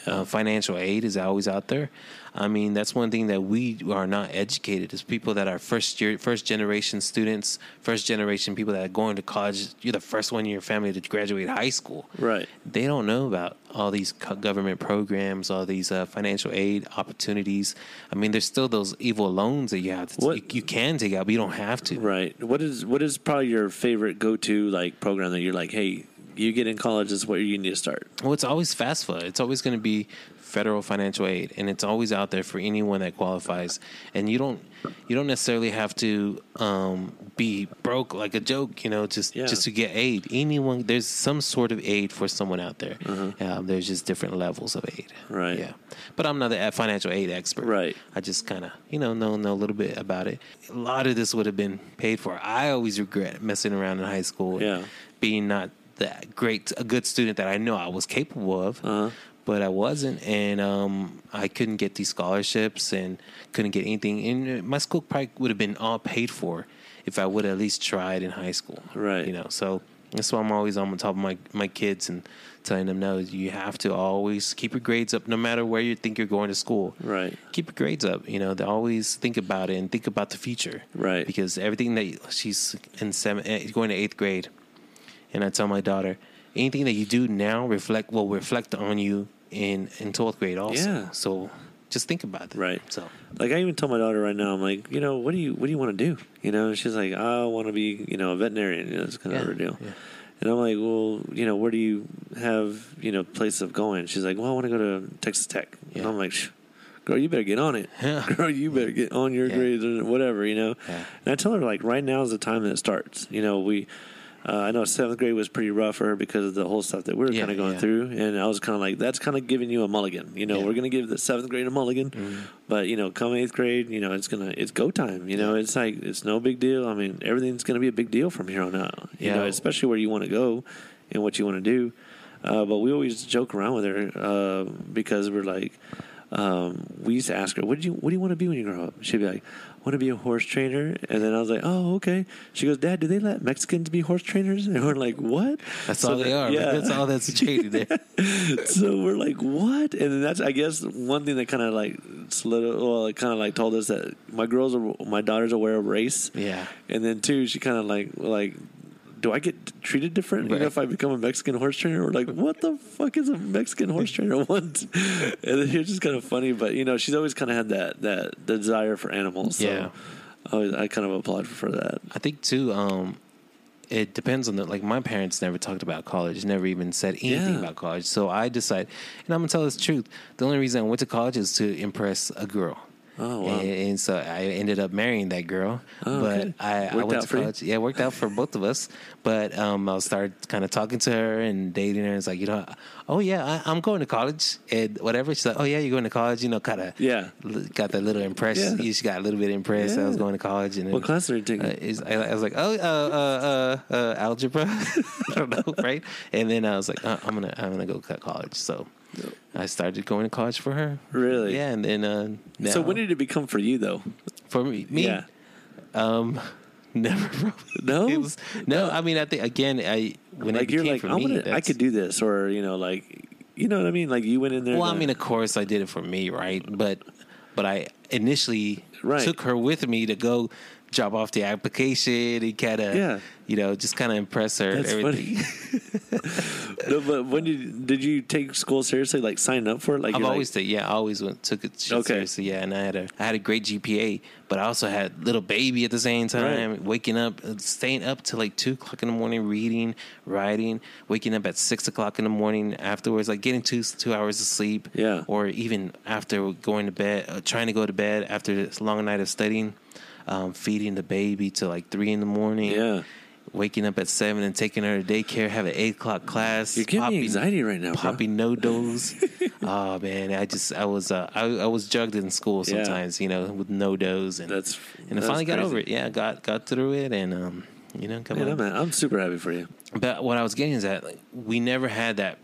uh, financial aid is always out there. I mean, that's one thing that we are not educated as people that are first year, first generation students, first generation people that are going to college. You're the first one in your family to graduate high school. Right. They don't know about all these government programs, all these uh, financial aid opportunities. I mean, there's still those evil loans that you have to What- you, you can take out, but you don't have to. Right. What is what is probably your favorite go to like program that you're like, hey, you get in college is where you need to start. Well, it's always FAFSA. It's always going to be federal financial aid, and it's always out there for anyone that qualifies. And you don't you don't necessarily have to um, be broke like a joke, you know, just Yeah. just to get aid. Anyone there's some sort of aid for someone out there. Um, there's just different levels of aid. Right. Yeah. But I'm not a financial aid expert. Right. I just kind of you know know know a little bit about it. A lot of this would have been paid for. I always regret messing around in high school. and Yeah. Being not that great a good student that I know I was capable of Uh-huh. But I wasn't, and um, I couldn't get these scholarships and couldn't get anything. And my school probably would have been all paid for if I would have at least tried in high school. Right. You know, so that's why I'm always on the top of my my kids and telling them no, you have to always keep your grades up, no matter where you think you're going to school. Right. Keep your grades up. You know, they always think about it and think about the future. Right. Because everything that she's in seven, eh, going to eighth grade, and I tell my daughter, anything that you do now reflect will reflect on you in in twelfth grade also. Yeah. So just think about it. Right. So Like I even told my daughter right now, I'm like, you know, what do you what do you want to do? You know, and she's like, I want to be, you know, a veterinarian. You know, it's kind of Yeah, her deal. yeah. And I'm like, well, you know, where do you have, you know, place of going? She's like, well, I want to go to Texas Tech. Yeah. And. I'm like, girl, you better get on it. Yeah. Girl, you better get on your Yeah. grades or whatever, you know. Yeah. And I tell her like, right now is the time that it starts. You know, we. Uh, I know seventh grade was pretty rough for her because of the whole stuff that we were Yeah, kind of going yeah. through, and I was kind of like, "That's kind of giving you a mulligan." You know, Yeah. Mm-hmm. we're going to give the seventh grade a mulligan, but you know, come eighth grade, you know, it's gonna it's go time. You know, it's like it's no big deal. I mean, everything's going to be a big deal from here on out. You Yeah. know, especially where you want to go and what you want to do. Uh, but we always joke around with her uh, because we're like, um, we used to ask her, "What do you What do you want to be when you grow up?" She'd be like, "I want to be a horse trainer? And then I was like, oh, okay. She goes, Dad, do they let Mexicans be horse trainers? And we're like, what? That's So all they are. Yeah. That's all that's traded there. so we're like, what? And then that's, I guess, one thing that kind of like slid, well, it kind of like told us that my girls are, my daughter's aware of race. Yeah. And then two, she kind of like, like, do I get treated different you know, if I become a Mexican horse trainer? We're like, what the fuck is a Mexican horse trainer want? and then it's just kind of funny, but you know, she's always kind of had that that desire for animals. So Yeah. I, always, I kind of applaud for that. I think too. Um, it depends on the like. My parents never talked about college. Never even said anything Yeah. about college. So I decided, and I'm gonna tell this truth. The only reason I went to college is to impress a girl. Oh, wow. And, and so I ended up marrying that girl. Oh, but okay. I, I went out to college. Yeah, it worked out for both of us. But um, I started kind of talking to her and dating her. And It's like, you know, oh yeah, I, I'm going to college and whatever. She's like, oh yeah, you're going to college. You know, kind of Yeah. got that little impression. Yeah. She got a little bit impressed. I was going to college. And then, What class are you taking? uh, I, I was like, oh, uh, uh, uh, uh, algebra. I don't know, right? And then I was like, uh, I'm gonna, I'm gonna go cut college. So I started going to college for her. Really? Yeah, and then uh, now, So when did it become for you though? for me, me, Yeah. um, never. Really. No? it was no. I mean, I think again, I when like it you're became like, for I'm me, gonna, I could do this, or you know, like, you know what I mean? Like you went in there. Well, I mean, of course, I did it for me, right? But but I initially Right. took her with me to go drop off the application and kind of, Yeah. you know, just kind of impress her. That's everything. no, but when did did you take school seriously? Like sign up for it? Like I've always like, yeah, I always went, took it Okay. seriously, yeah. And I had a, I had a great GPA, but I also had little baby at the same time. Right. Waking up, uh, staying up till like two o'clock in the morning, reading, writing. Waking up at six o'clock in the morning afterwards, like getting two two hours of sleep. Yeah. Or even after going to bed, uh, trying to go to bed after this long night of studying, um, feeding the baby till like three in the morning. Yeah. Waking up at seven and taking her to daycare, have an eight o'clock class. You're giving me anxiety right now, bro. Poppy NoDoz. oh man, I just I was uh, I, I was jugged in school Yeah. sometimes, you know, with NoDoz, and That's- and I finally got over it. Yeah, got got through it, and um, you know, come Man, on. I'm, I'm super happy for you. But what I was getting is that like, we never had that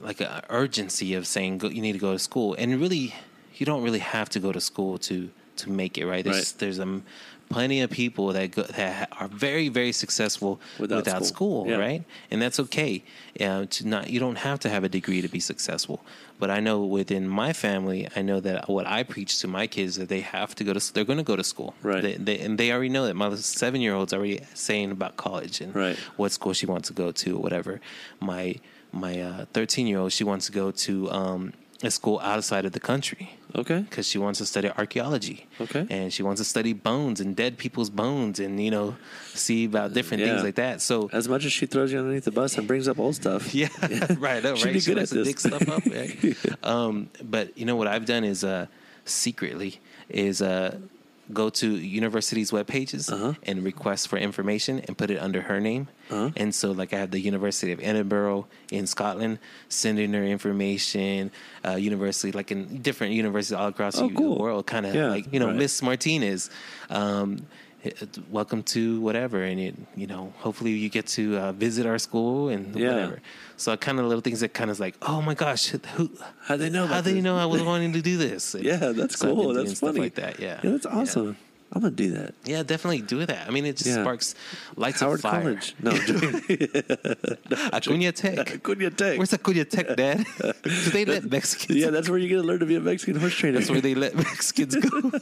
like a urgency of saying go, you need to go to school, and really, you don't really have to go to school to to make it right. There's Right. there's um, plenty of people that go, that are very very successful Without without, school. school, Yeah. right? And that's okay. Uh, to not you don't have to have a degree to be successful. But I know within my family, I know that what I preach to my kids that they have to go to they're going to go to school, Right. They, they, and they already know that. My seven year old's already saying about college and Right. what school she wants to go to or whatever. My my thirteen year old she wants to go to um, a school outside of the country Okay. because she wants to study archaeology. Okay. and she wants to study bones and dead people's bones and you know see about different Yeah. things like that. So As much as she throws you underneath the bus and brings up old stuff. yeah, right. No, She'd right. be She good at to this. dig stuff up. Right? um, but you know what I've done is uh, secretly is uh, go to universities' web pages Uh-huh. and request for information and put it under her name. Uh-huh. And so, like, I have the University of Edinburgh in Scotland sending her information. Uh, university, like in different universities all across Oh, the world, kind of Yeah, like you know, right. Miss Martinez. Um, welcome to whatever and it you know hopefully you get to uh, visit our school and Yeah. whatever so kind of little things that kind of like oh my gosh who How they know how about they know i was wanting to do this And Yeah, that's so cool. That's stuff funny. like that yeah Yeah, that's awesome. I'm gonna do that. yeah definitely do that i mean it just Yeah. sparks lights Howard of fire College. No. Acuña Tech. Acuña Tech. Where's Acuña Tech, Dad? Do they let Mexicans? yeah, that's where you're gonna learn to be a Mexican horse trainer. That's where they let Mexicans go.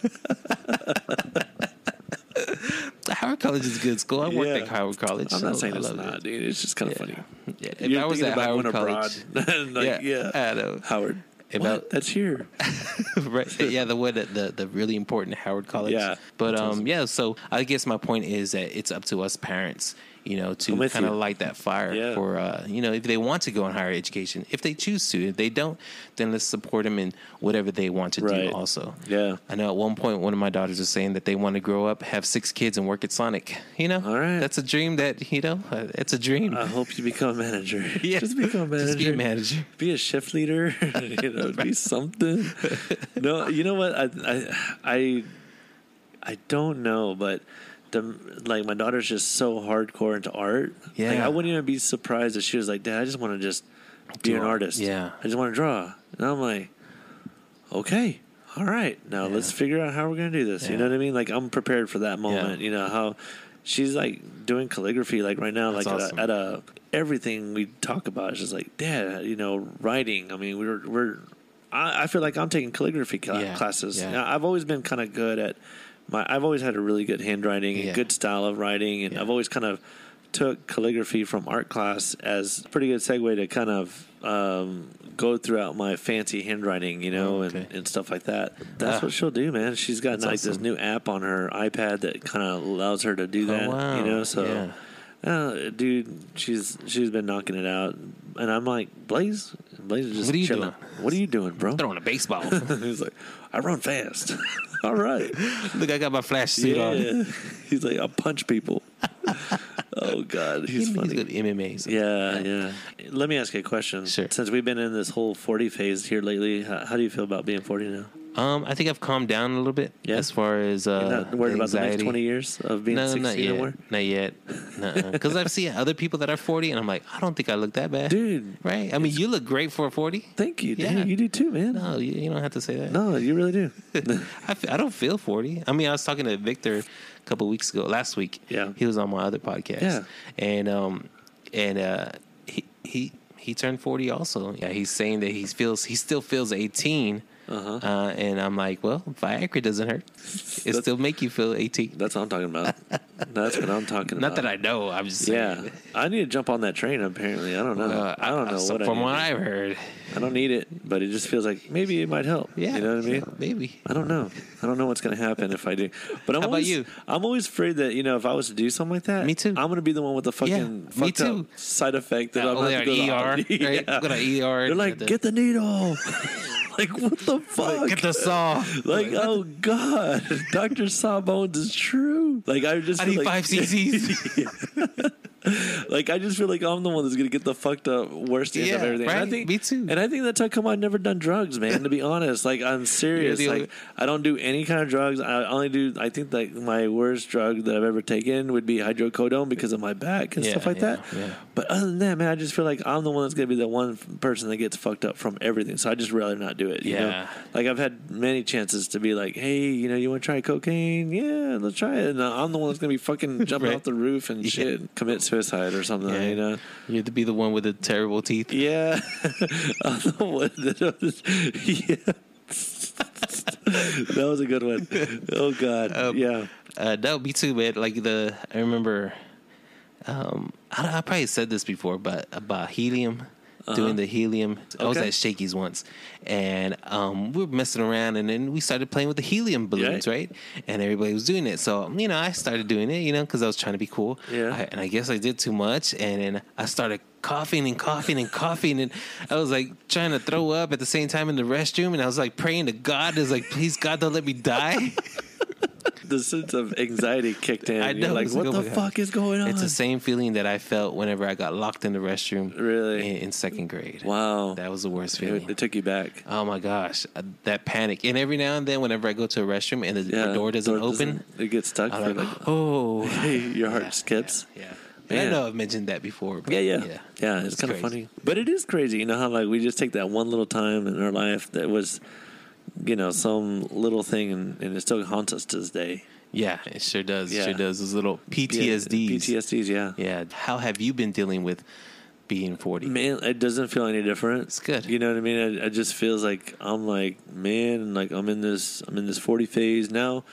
Howard College is a good school. I worked Yeah. at Howard College. I'm not saying I it's love not, it. dude. It's just kind of Yeah. funny. Yeah, if You're I was at about Howard College, abroad. like, yeah, I know. Howard. About- what? That's here. right. Yeah, the one that the the really important Howard College. Yeah. But um awesome. yeah, so I guess my point is that it's up to us parents, you know, to kind of light that fire Yeah. for uh you know, if they want to go in higher education. If they choose to. If they don't, then let's support them in whatever they want to Right. do also. Yeah. I know at one point one of my daughters was saying that they want to grow up, have six kids and work at Sonic. You know? All right. That's a dream that, you know, uh, it's a dream. I hope you become a manager. Yeah. Just become a manager. Just be a manager. Be a shift leader. you know, be something. No, you know what? I, I, I, I don't know, but like my daughter's just so hardcore into art. Like, Yeah. I wouldn't even be surprised if she was like, "Dad, I just want to just be Do an artist. Yeah. I just want to draw." And I'm like, "Okay, all right, now Yeah. let's figure out how we're gonna do this. You know what I mean? Like I'm prepared for that moment. You know how she's like doing calligraphy like right now, That's like awesome. at, a, at a everything we talk about she's like, Dad, you know, writing. I mean, we're we're. I, feel like I'm taking calligraphy cla- Yeah. classes. Yeah. Now, I've always been kind of good at my. I've always had a really good handwriting and Yeah. good style of writing, and Yeah. I've always kind of took calligraphy from art class as a pretty good segue to kind of um, go throughout my fancy handwriting, you know, Oh, okay. and, and stuff like that. That's Ah. what she'll do, man. She's got That's like this new app on her iPad that kind of allows her to do Oh, that, wow. you know. So, Yeah. Uh, dude, she's she's been knocking it out, and I'm like, Blaze, Blaze is just What are you chilling. doing? What are you doing, bro? Throwing a baseball. He's like, I run fast. All right. Look, I got my flash suit on. He's like, I punch people. oh God, he's He's, funny. good MMA. so- Yeah, yeah. Let me ask you a question. Sure. Since we've been in this whole 40 phase here lately, how, how do you feel about being 40 now? Um, I think I've calmed down a little bit Yeah. as far as uh, You're not worried about the next 20 years of being no, 60 not yet. anymore? Not yet. Because I've seen other people that are 40, and I'm like, I don't think I look that bad. Dude, Right? I mean, you look great for 40. thank you. Yeah. Damn, you do too, man. No, you, you don't have to say that. No, you really do. I, I don't feel 40. I mean, I was talking to Victor a couple weeks ago, last week. Yeah. He was on my other podcast. Yeah. And, um, and, uh, he, he, he turned 40 also. Yeah. He's saying that he feels, he still feels 18. Uh-huh. Uh, and I'm like, well, Viagra doesn't hurt. It still make you feel 18. That's what I'm talking about. That's what I'm talking Not about. Not that I know. I'm just Yeah, saying. I need to jump on that train. Apparently, I don't know. Uh, I don't know so what From I what. I've heard, I don't need it, but it just feels like maybe it might help. yeah, you know what I mean. Maybe. I don't know. I don't know what's going to happen if I do. But I'm How about always, you? I'm always afraid that you know if I was to do something like that, Me too. I'm going to be the one with the fucking Yeah, me too. side effect that Uh, I'm oh, going to go ER, right? Yeah. Go to ER. They're like, Get get the needle. like what the fuck? Get the saw. like oh god, Doctor Sawbones is true. Like I just I need like, five cc's. like I just feel like I'm the one that's gonna get the fucked up worst end Yeah, of everything. And I think, Me too. And I think that's how come I've never done drugs, man. To be honest, like I'm serious. Like only- I don't do any kind of drugs. I only do. I think like my worst drug that I've ever taken would be hydrocodone because of my back and Yeah, stuff like yeah, that. yeah. But other than that, man, I just feel like I'm the one that's gonna be the one person that gets fucked up from everything. So I just rather not do it. You know? Yeah. Like I've had many chances to be like, hey, you know, you want to try cocaine? Yeah, let's try it. And I'm the one that's gonna be fucking jumping Right. off the roof and Yeah. shit, commit suicide or something. Yeah. You know. You have to be the one with the terrible teeth. Yeah. I'm the one that- was, yeah. that was a good one. Oh God. Um, yeah. Uh, no, me too, man. Like the, I remember, um, I, I probably said this before, but about helium, doing the helium. I was Uh-huh. At Shakey's once, and um, we were messing around, and then we started playing with the helium balloons, Yeah. right? And everybody was doing it, so you know, I started doing it, you know, because I was trying to be cool. Yeah. I, and I guess I did too much, and then I started coughing and coughing and coughing, and I was like trying to throw up at the same time in the restroom, and I was like praying to God, is like, please God, don't let me die. The sense of anxiety kicked in. I You're know, like, what the fuck is going on? It's the same feeling that I felt whenever I got locked in the restroom. Really? In, in second grade. wow. That was the worst it, feeling. it took you back. oh my gosh, uh, that panic! And every now and then, whenever I go to a restroom and the Yeah. door doesn't open, it gets stuck I'm like, like, oh, your heart Yeah, skips. Yeah, Man. I know I've mentioned that before. But Yeah, yeah, yeah, yeah. it's, It's kind of funny, but it is crazy. You know how like we just take that one little time in our life that was, you know, some little thing, and, and it still haunts us to this day. Yeah, it sure does. It Yeah. sure does. Those little Yeah, PTSDs. PTSDs, yeah. Yeah. How have you been dealing with being forty? Man, it doesn't feel any different. It's good. You know what I mean? It, it just feels like I'm like, man, like I'm in this, I'm in this 40 phase now.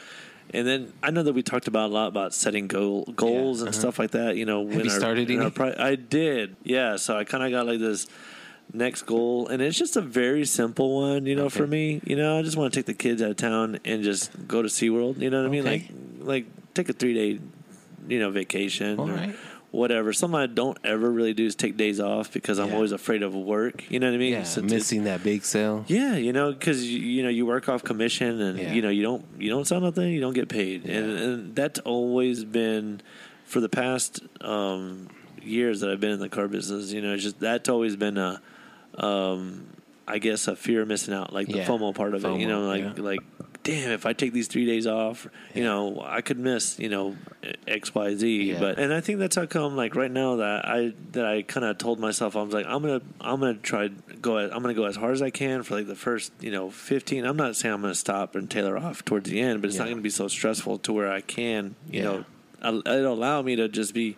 And then I know that we talked about a lot about setting goal, goals and uh-huh. stuff like that. You know, when you started our I did, yeah. So I kind of got like this next goal, and it's just a very simple one. You know, for me, you know, I just want to take the kids out of town and just go to SeaWorld. You know what I mean? Like, like take a three day, you know, vacation. All or right. Whatever. Something I don't ever really do is take days off because I'm Yeah. always afraid of work. You know what I mean? Yeah, So to- missing that big sale. yeah, you know, because you, you know you work off commission, and Yeah. you know you don't you don't sell nothing, you don't get paid, and, Yeah. and that's always been for the past um, years that I've been in the car business. You know, it's just that's always been a, um, I guess, a fear of missing out, like the Yeah. FOMO part of it. You know, like yeah. like damn, if I take these three days off, you know, I could miss, you know, X, Y, Z. Yeah. But and I think that's how come like right now that I that I kind of told myself I was like I'm gonna I'm gonna try go as, I'm gonna go as hard as I can for like the first you know 15. I'm not saying I'm gonna stop and tailor off towards the end, but it's not gonna be so stressful to where I can, you Yeah. know, it'll allow me to just be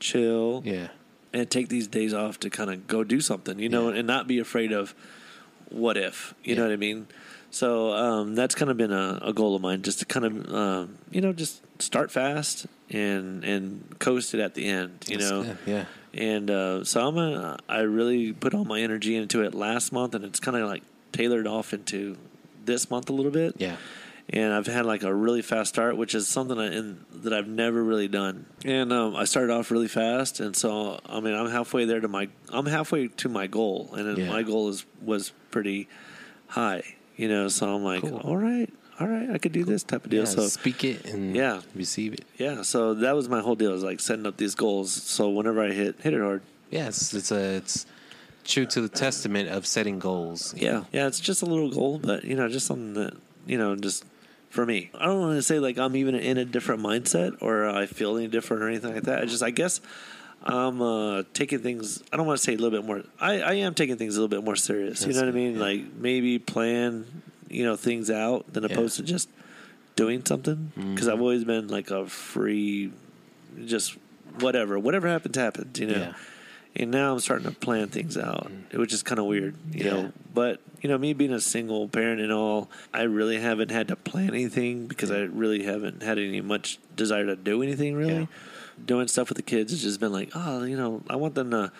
chill Yeah. And take these days off to kind of go do something, you know, Yeah. and not be afraid of what if, you know what I mean? So um, that's kind of been a, a goal of mine, just to kind of, um, you know, just start fast and and coast it at the end, you That's know. good. Yeah. And uh, so I'm a, I really put all my energy into it last month, and it's kind of like tailored off into this month a little bit Yeah. And I've had like a really fast start, which is something I, in, that I've never really done. And um, I started off really fast, and so I mean I'm halfway there to my I'm halfway to my goal, and then Yeah. my goal is was pretty high, you know. So I'm like, Cool. all right, all right, I could do this type of deal. Yeah, So speak it and Yeah. receive it. yeah, so that was my whole deal, is like setting up these goals. So whenever I hit hit it hard, Yes, it's a it's true to the testament of setting goals. Yeah, know? yeah, it's just a little goal, but you know, just something that you know, just for me. I don't want to say like I'm even in a different mindset or I feel any different or anything like that. I just, I guess, I'm uh, taking things. I don't want to say a little bit more. I, I am taking things a little bit more serious. you know what I mean? yeah. Like maybe plan, you know, things out than Yeah. opposed to just doing something. Because Mhm. I've always been like a free, just whatever, whatever happens, happens. You know. Yeah. And now I'm starting to plan things out, which is kind of weird, you Yeah. know. But you know, me being a single parent and all, I really haven't had to plan anything because I really haven't had any much desire to do anything really. Yeah. Doing stuff with the kids has just been like, oh, you know, I want them to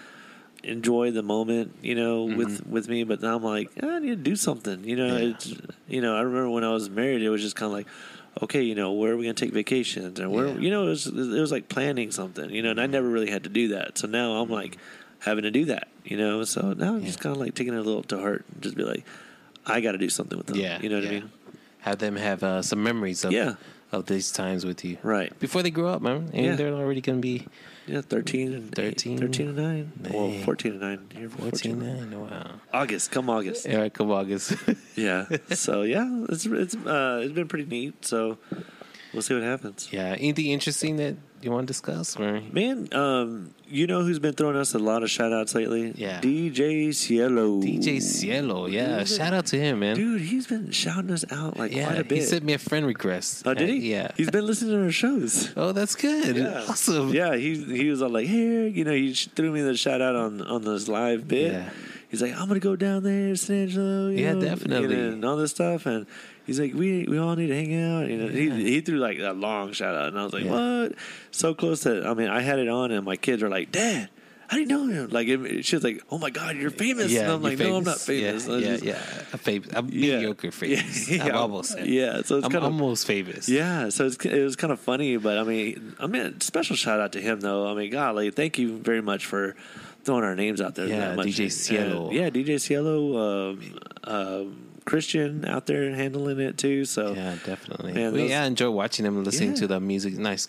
enjoy the moment, you know, with with me. But now I'm like, "Ah, I need to do something, you know. Yeah. It's you know, I remember when I was married, it was just kind of like. Okay, you know, where are we gonna take vacations, and where Yeah. you know, it was it was like planning something, you know, and I never really had to do that. So now I'm like having to do that, you know. So now I'm just kind of like taking it a little to heart and just be like, I got to do something with them. Yeah, you know what yeah. I mean? Have them have uh, some memories of Yeah. of these times with you. Right. Before they grow up, man. And Yeah. they're already gonna be Yeah, thirteen and 13. 13 and nine. Well, fourteen and nine. Here, 14 9. Wow. August, come August. Right, come August. Yeah. so yeah, it's it's uh, it's been pretty neat. So we'll see what happens. yeah. Anything interesting that you want to discuss? Or? Man, um, you know who's been throwing us a lot of shout outs lately? Yeah. DJ Cielo. DJ Cielo. Yeah. Dude, Shout out to him, man. Dude, he's been shouting us out like yeah. quite a bit. He sent me a friend request. oh, did he? Yeah. He's been listening to our shows. Oh, that's good. Yeah. Awesome. Yeah, he he was all like, "Here," you know, he threw me the shout out on on this live bit. Yeah. He's like, "I'm gonna go down there, San Angelo." you Yeah, know, definitely. you know, and all this stuff, and he's like, "We we all need to hang out." You know, Yeah. he he threw like a long shout out, and I was like, Yeah. "What?" So close that I mean, I had it on, and my kids were like, "Dad." How do you know him? Like, it, she was like, "Oh my God, you're famous!" and I'm like, "No, I'm not famous." I Yeah, yeah, just- yeah. I'm, famous. I'm Yeah. mediocre famous. Yeah, I'm almost. Yeah, so it's I'm kind of almost famous. yeah, so it's, it was kind of funny, but I mean, I mean, special shout out to him though. I mean, golly, thank you very much for throwing our names out there. Yeah, that much. DJ Cielo. And, yeah, DJ Cielo, um, um, Christian out there handling it too. So Yeah, definitely. Man, those- yeah, I enjoy watching them, listening Yeah. to the music. Nice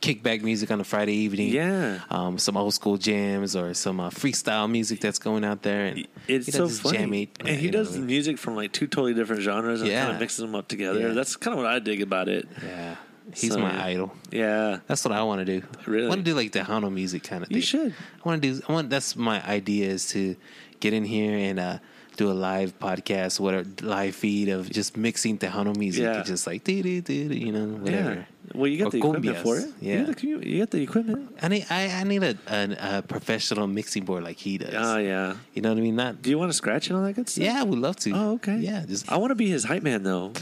kickback music on a Friday evening. Yeah. um, some old school jams or some uh, freestyle music that's going out there, and it's he so does funny, jammy- and he does know, music from like two totally different genres and Yeah. kind of mixes them up together. Yeah. That's kind of what I dig about it. Yeah, he's So, my idol. Yeah, That's what I want to do. Really? I want to do like Tejano music kind of thing. You should. I want to do. I want. That's my idea is to get in here and uh, do a live podcast, whatever live feed of just mixing Tejano music, Yeah. just like you know, whatever. yeah. Well, you got Or the equipment for it. Yeah. you got the, you got the equipment. I need. I, I need a, a, a professional mixing board like he does. Oh yeah. You know what I mean? Not. Do you want to scratch and all that good stuff? Yeah, we'd love to. Oh, okay. Yeah, just I want to be his hype man, though.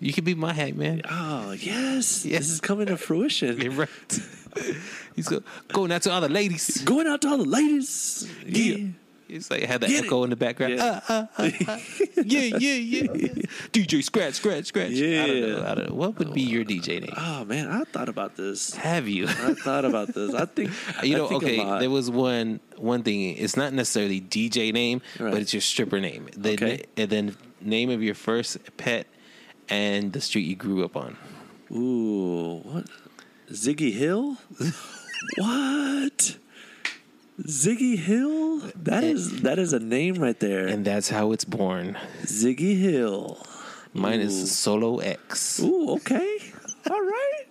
you could be my hype man. Oh, yes. Yes. This is coming to fruition. Right. He's go, going out to all the ladies. Going out to all the ladies. Yeah. Yeah. It's like had the Get echo it. in the background. Yeah. Uh, uh, uh, uh. yeah, yeah, yeah, yeah. DJ scratch, scratch, scratch. I don't know. Yeah. I don't know. What would be your DJ name? Oh, man. I thought about this. Have you? I thought about this. I think. you know, think okay. There was one one thing. It's not necessarily DJ name, Right. but it's your stripper name. The, Okay. And then name of your first pet and the street you grew up on. Ooh. What? Ziggy Hill? what? Ziggy Hill? That is that is a name right there. And that's how it's born. Ziggy Hill. Mine Ooh. is Solo X. Ooh, okay. All right.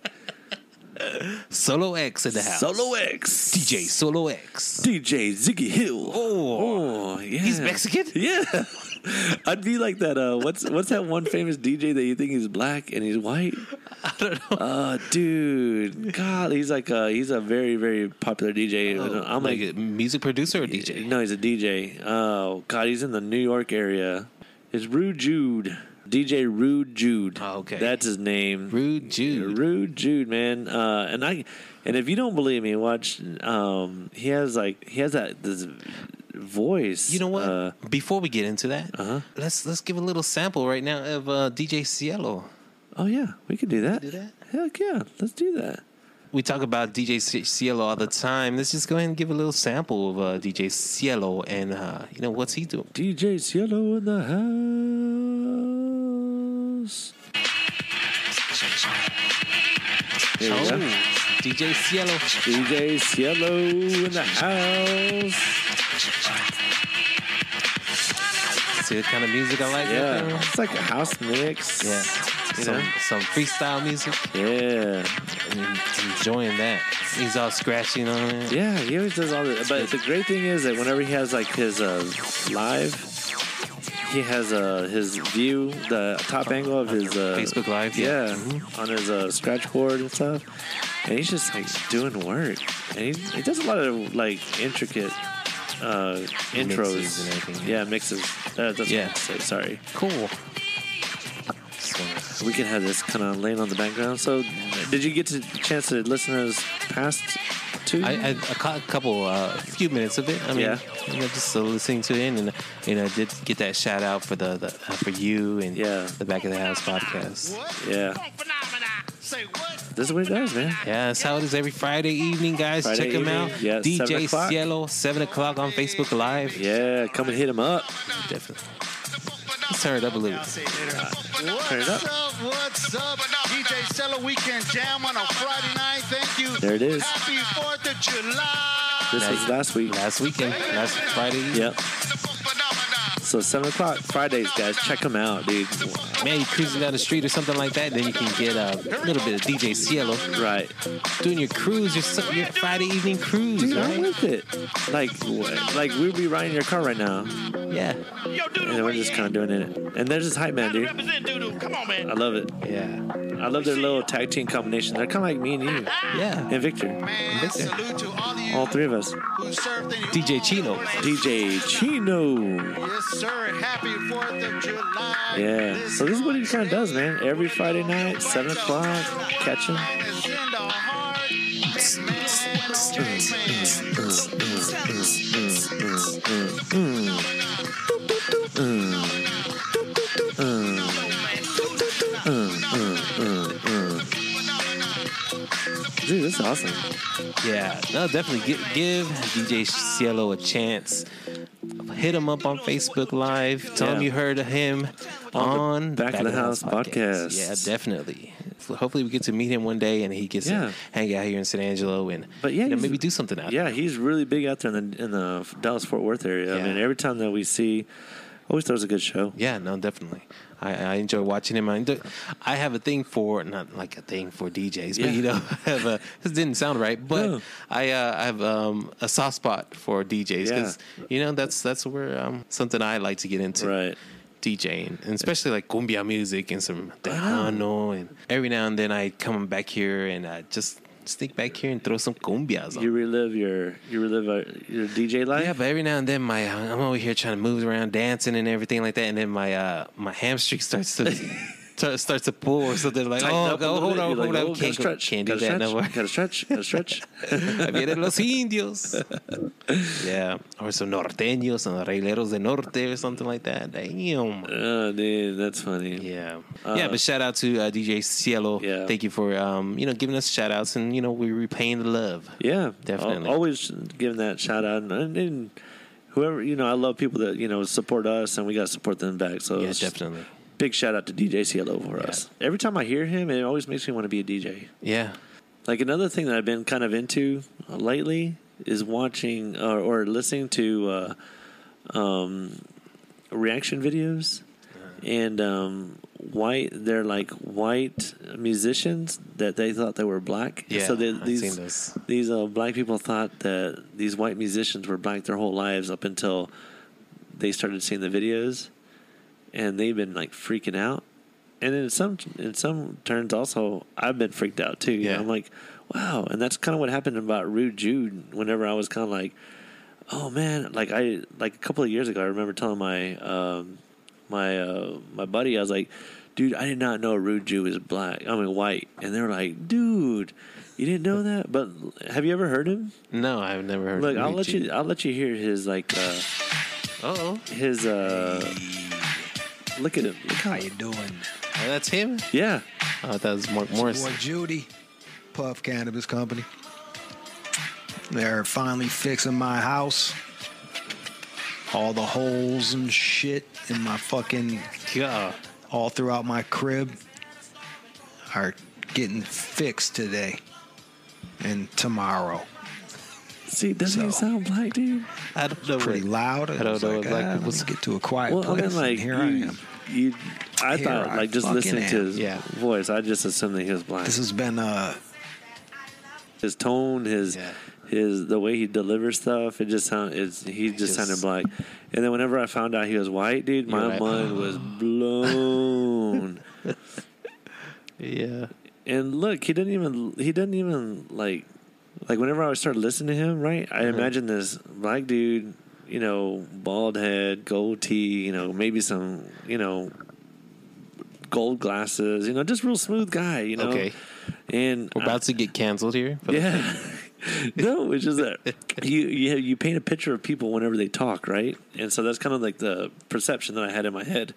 Solo X in the house. Solo X. DJ Solo X. DJ Ziggy Hill. Oh. Oh, yeah. He's Mexican? Yeah. I'd be like that. Uh, what's what's that one famous DJ that you think he's black and he's white? I don't know. Uh, dude, God, he's like uh, he's a very very popular DJ. I'm I'm like like, a music producer or DJ. no, he's a DJ. Oh God, he's in the New York area. It's Rude Jude, DJ Rude Jude. Oh, okay. that's his name. Rude Jude. Rude Jude, man. Uh, and I, and if you don't believe me, watch. Um, he has like he has that this voice. You know what? Uh, Before we get into that, Uh-huh. let's let's give a little sample right now of uh, DJ Cielo. oh yeah, we could do that. Do that? Heck yeah, let's do that. We talk about DJ Cielo all the time. Let's just go ahead and give a little sample of uh, DJ Cielo and uh, you know what's he doing. DJ Cielo in the house. There we go. DJ Cielo. DJ Cielo in the house. See the kind of music I like. Yeah, it's like a house mix. yeah. You Some know? some freestyle music. Yeah. enjoying that. He's all scratching on it. Yeah, he always does all that. But the great thing is that whenever he has like his uh, live, he has uh, his view, the top angle of his uh, Facebook Live, yeah. yeah, on his uh, scratch board and stuff. And he's just like doing work, and he, he does a lot of like intricate uh, intros Mixes and everything. Yeah, mixes. Uh, that's Yeah. what say. Sorry. Cool. We can have this kind of laying on the background. So, did you get a chance to listen to his past two? I, I, I caught a couple, uh, a few minutes of it. I mean, Yeah. you know, just uh, listening to it, and you know, did get that shout out for the, the uh, for you and Yeah. the Back of the House podcast. yeah. This is what it does, man. Yeah, that's how it is every Friday evening, guys. Friday Check him evening, out. yeah, DJ o'clock. Cielo, seven o'clock on Facebook Live. Yeah, come and hit him up. Definitely. Let's turn it up a little. Turn What's it up. up? What's up? DJ Cello Weekend Jam on a Friday night. Thank you. There it is. Happy 4th of July. This was last week. Last weekend, last Friday. Yep. So seven o'clock Fridays, guys. Check them out, dude. Man, you cruising down the street or something like that, then you can get uh, a little bit of DJ Cielo Right, doing your cruise, your, your Friday evening cruise, dude. I'm with it. Like, like we'd be riding your car right now, Yeah, and we're just kind of doing it. And there's this hype man, dude. Come on, man. I love it. yeah, I love their little tag team combination. They're kind of like me and you yeah. and Victor, Man, Victor. salute to all of you all three of us. who DJ Chino. DJ Chino. Yes, sir. Happy 4th of July. Yeah. So this is what he kind of does, man. Every Friday night, seven o'clock, catch him. It's in the Dude, this is awesome. Yeah, no, definitely give, give DJ Cielo a chance. Hit him up on Facebook Live. Tell him you heard of him on, Back of the House podcast. Yeah, definitely. Hopefully, we get to meet him one day and he gets Yeah. to hang out here in San Angelo and But yeah, you know, maybe do something out there. Yeah, he's really big out there in the in the Dallas Fort Worth area. I mean, every time that we see, always throws a good show. Yeah, no, definitely. I, I enjoy watching him. I, do- I have a thing for not like a thing for DJs, but Yeah. you know, I have a this didn't sound right, but No. I uh, I have um, a soft spot for DJs because you know that's that's where um, something I like to get into. Right. DJing, and especially like cumbia music and some tejano, and every now and then I come back here and I just sneak back here and throw some cumbias on. You relive your you relive uh, your DJ life. Yeah, but every now and then my I'm over here trying to move around, dancing and everything like that, and then my uh my hamstring starts to start- starts to pull or something like oh, go, hold on, hold like, on, oh, can't, stretch, can't do that no more. stretch, Gotta stretch. Gotta stretch. Vienen los indios. yeah, or some norteños, some Rieleros de norte or something like that. Damn. oh, dude, that's funny. Yeah, yeah, but shout out to uh, DJ Cielo. Yeah. Thank you for um, you know giving us shout outs and you know we're repaying the love. Yeah, Definitely. Al- Always giving that shout out, and, and whoever you know, I love people that you know support us, and we got to support them back. So Yeah, definitely. Big shout out to DJ Cielo for us. Every time I hear him, it always makes me want to be a DJ. Yeah, Like another thing that I've been kind of into lately is watching or, or listening to uh, um, reaction videos. And um, white. They're like white musicians that they thought they were black. Yeah, so they, I've these these uh, black people thought that these white musicians were black their whole lives up until they started seeing the videos, and they've been like freaking out. And in some in some turns, also I've been freaked out too. You know, Yeah. I'm like, wow, and that's kind of what happened about Rude Jude. Whenever I was kind of like, oh man, like I like a couple of years ago, I remember telling my um, my uh, my buddy, I was like, dude, I did not know Rude Jude was black. I mean white, and they were like, dude, you didn't know that? But have you ever heard him? No, I've never heard. Look, I'll let you. I'll let you hear his like uh, Oh, his uh. Look at him. Look how, How you doing? oh, that's him. yeah, Oh, I thought it was Mark Morris. Boy Judy, Puff Cannabis Company. They're finally fixing my house. All the holes and shit in my fucking Yeah. all throughout my crib are getting fixed today and tomorrow. See, doesn't he So- sound black, dude? I don't know. Pretty what- loud. I don't know like, what black ah, people let's say. get to a quiet Well, I place. mean, like and here you, I am. you. I Here thought, I like, just fucking listening to am. his Yeah. voice, I just assumed that he was black. This has been uh his tone, his Yeah. his the way he delivers stuff, it just sound it's he just, just- sounded black. And then whenever I found out he was white, dude, my You're like, mind was blown. Yeah. and look, he didn't even he didn't even like like whenever I started listening to him, right? I mm-hmm. imagined this black dude, you know, bald head, gold tee, you know, maybe some, you know, gold glasses, you know, just real smooth guy, you know. Okay. And We're about to get canceled here. yeah. no, it's just that you you you paint a picture of people whenever they talk, right? And so that's kind of like the perception that I had in my head.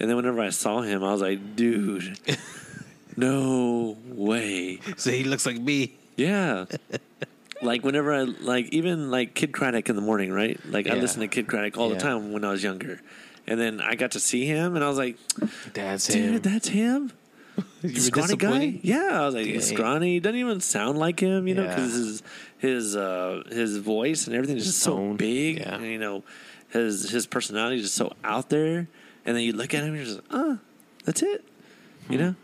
And then whenever I saw him, I was like, dude, no way. So he looks like me. Yeah. like whenever I like even like Kidd Kraddick in the morning, right? Like I Yeah. listened to Kidd Kraddick all Yeah. the time when I was younger. And then I got to see him and I was like, That's dude, him. that's him? You were scrawny guy? Yeah, I was like, Dang. scrawny. Doesn't even sound like him, you know, Yeah. because his his uh, his voice and everything is just so tone, big. yeah. And, you know, his his personality is just so out there. And then you look at him, and you're just, ah, that's it. You Hmm. know,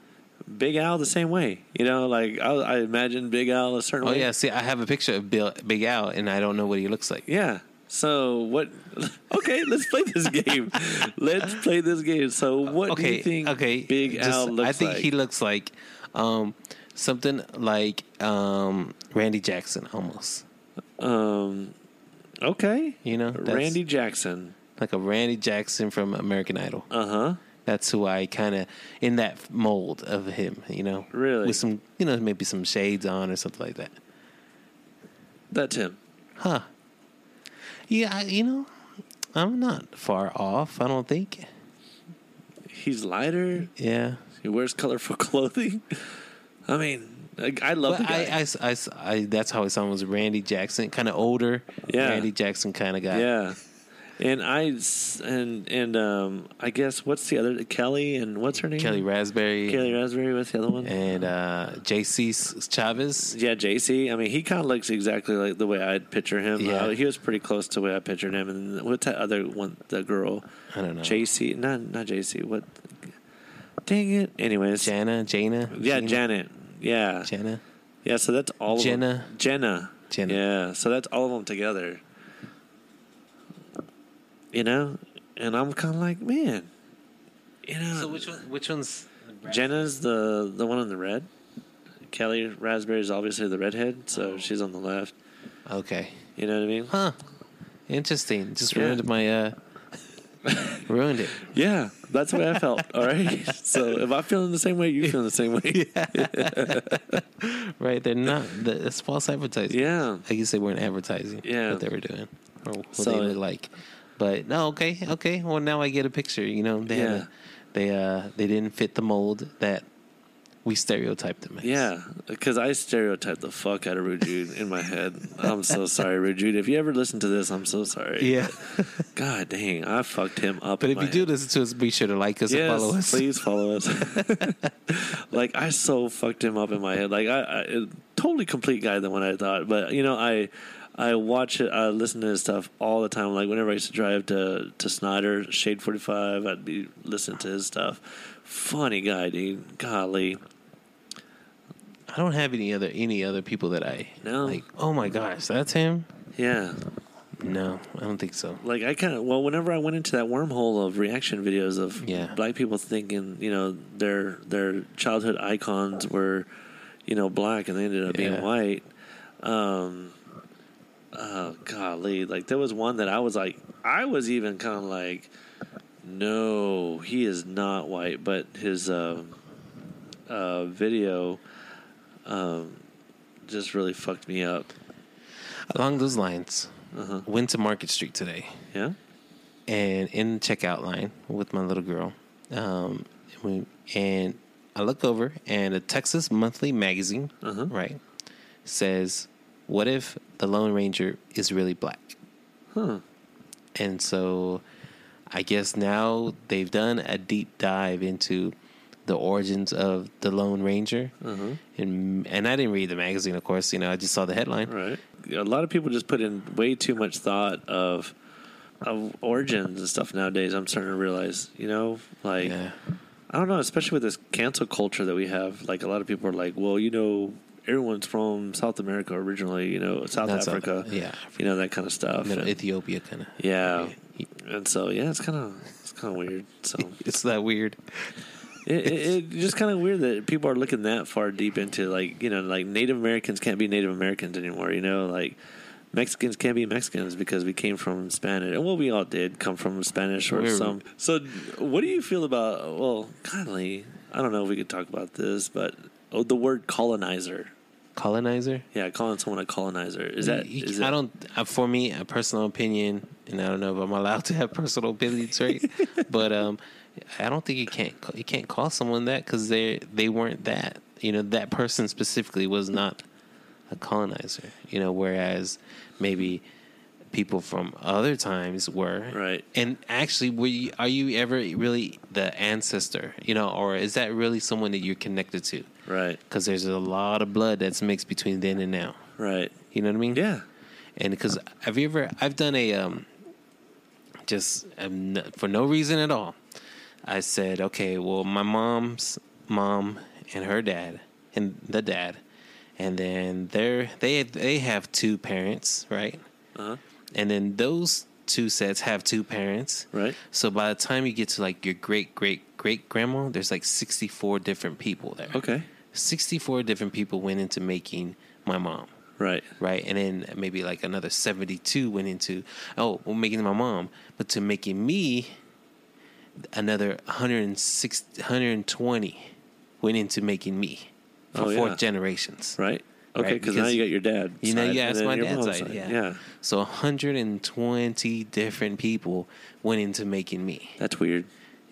Big Al the same way. You know, like I, I imagine Big Al a certain Oh way. yeah. See, I have a picture of Bill, Big Al, and I don't know what he looks like. Yeah. So what? Okay, let's play this game. let's play this game. So what do okay. you think? okay. Big just- Al looks I think like? he looks like um, something like um, Randy Jackson almost. Um. Okay. You know, Randy Jackson. like a Randy Jackson from American Idol. Uh huh. That's who I kind of in that mold of him. You know, Really? with some you know maybe some shades on or something like that. That's him. Huh? Yeah, I, you know, I'm not far off. I don't think. He's lighter. Yeah. He wears colorful clothing. I mean, I, I love But the guy. I, I, I, I- that's how I saw him was Randy Jackson, kind of older. Yeah. Randy Jackson kind of guy. yeah. And I and and um I guess what's the other Kelly and what's her name? Kellie Rasberry Kellie Rasberry. What's the other one? and uh, J-Si Chavez. Yeah, J-Si. I mean, he kind of looks exactly like the way I'd picture him. Yeah. Uh, he was pretty close to the way I pictured him. And what's that other one? The girl, I don't know. J-Si. Not not J-Si. What? Dang it. Anyways, Jana, Jana. yeah, Jana? Janet. Yeah, Jana. yeah. So that's all. Of Jenna. them. Jenna. Jenna. Yeah. So that's all of them together. You know, and I'm kind of like, man. You know, So which one? Which one's? Jenna's the the one in the red. Kellie Rasberry is obviously the redhead, so she's on the left. Okay. You know what I mean? Huh. Interesting. Just Yeah. ruined my. uh Ruined it. Yeah, that's the way I felt. All right. So if I'm feeling the same way, you feeling the same way. Right. They're not. the- It's false advertising. Yeah. I guess they weren't advertising. Yeah. What they were doing or what So- they look like. But no. Okay. Okay. Well, now I get a picture. You know. They had a, they uh they didn't fit the mold that we stereotyped them as. Yeah, because I stereotyped the fuck out of Rude in my head. I'm so sorry, Rude If you ever listen to this, I'm so sorry. Yeah. God dang, I fucked him up. But if you my do head. listen to us, be sure to like us yes, and follow us. please follow us. like I so fucked him up in my head. Like I, I totally complete guy than what I thought. But you know, I I watch it. I listen to his stuff all the time. Like whenever I used to drive to to Snyder Shade Forty Five, I'd be listening to his stuff. Funny guy, dude. Golly. I don't have any other any other people that I No. like. Oh my gosh, that's him. Yeah. No, I don't think so. Like I kind of well, whenever I went into that wormhole of reaction videos of Yeah. black people thinking, you know, their their childhood icons were, you know, black and they ended up being white. Um, oh golly, like there was one that I was like, I was even kind of like, no, he is not white, but his um, uh, video, um, just really fucked me up. Along those lines, Uh-huh. went to Market Street today. Yeah. and in the checkout line with my little girl. Um, we, and I look over, and a Texas Monthly magazine, Uh-huh. right, says, "What if the Lone Ranger is really black?" Huh. And so, I guess now they've done a deep dive into the origins of the Lone Ranger, Uh-huh. and and I didn't read the magazine, of course. You know, I just saw the headline. Right. A lot of people just put in way too much thought of of origins and stuff nowadays. I'm starting to realize, you know, like Yeah, I don't know, especially with this cancel culture that we have. Like a lot of people are like, well, you know, everyone's from South America originally, you know, South Not South- Africa, yeah. you know, that kind of stuff. Middle And- Ethiopia kind of. yeah. And so, yeah, it's kind of it's kind of weird. So It's that weird. it, it, it just kind of weird that people are looking that far deep into like you know like Native Americans can't be Native Americans anymore. You know, like Mexicans can't be Mexicans because we came from Spanish. And well, we all did come from Spanish or We're- some. So, what do you feel about? Well, kindly, I don't know if we could talk about this, but oh, the word colonizer. Colonizer. Yeah, calling someone a colonizer is that? You- Is I that don't. Uh, for me, a personal opinion, and I don't know if I'm allowed to have personal opinions, right? but um, I don't think you can't you can't call someone that because they they weren't that. You know, that person specifically was not a colonizer. You know, whereas maybe people from other times were Right. And actually, were you, are you ever really the ancestor? You know, or is that really someone that you're connected to? Right? Because there's a lot of blood that's mixed between then and now. Right. You know what I mean? Yeah. And because have you ever? I've done a um, just um, for no reason at all. I said, okay, well, my mom's mom and her dad and the dad, and then they're they they have two parents, right? Uh-huh. And then those two sets have two parents, Right. So by the time you get to like your great great great grandma, there's like sixty four different people there. Okay. Sixty four different people went into making my mom Right. right? And then maybe like another 72 went into, oh, well, making my mom, but to making me, another 160, 120 went into making me for Oh, fourth yeah. generations. Right. Okay. Right, Because now you got your dad. You know, side you and my dad's mom's side, yeah. Yeah. So 120 different people went into making me. That's weird.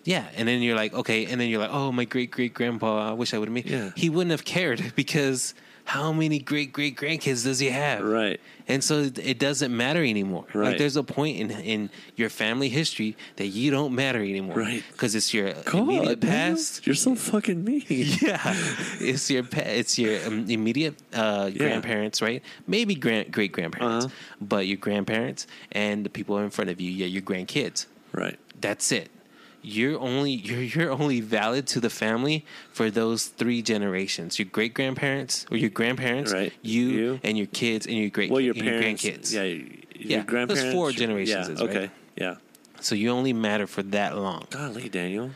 Yeah, and then you're like, okay, and then you're like, oh, my great great grandpa, I wish I would have made. Yeah. He wouldn't have cared because how many great great grandkids does he have? Right. And so it- doesn't matter anymore. Right. Like there's a point in in your family history that you don't matter anymore. Right. Because it's your God, immediate past. You're so fucking mean. Yeah, it's your pa- it's your um, immediate uh, Yeah. grandparents, right? Maybe grand great grandparents, Uh-huh. but your grandparents and the people in front of you, yeah, your grandkids. Right. That's it. You're only you're you're only valid to the family for those three generations. Your great grandparents or your grandparents, Right. You, You. and your kids and your great Well, your parents. your grandkids. Yeah. Your Yeah, those grandparents. four generations Yeah. is, right? okay. Yeah. So you only matter for that long. Golly, Daniel.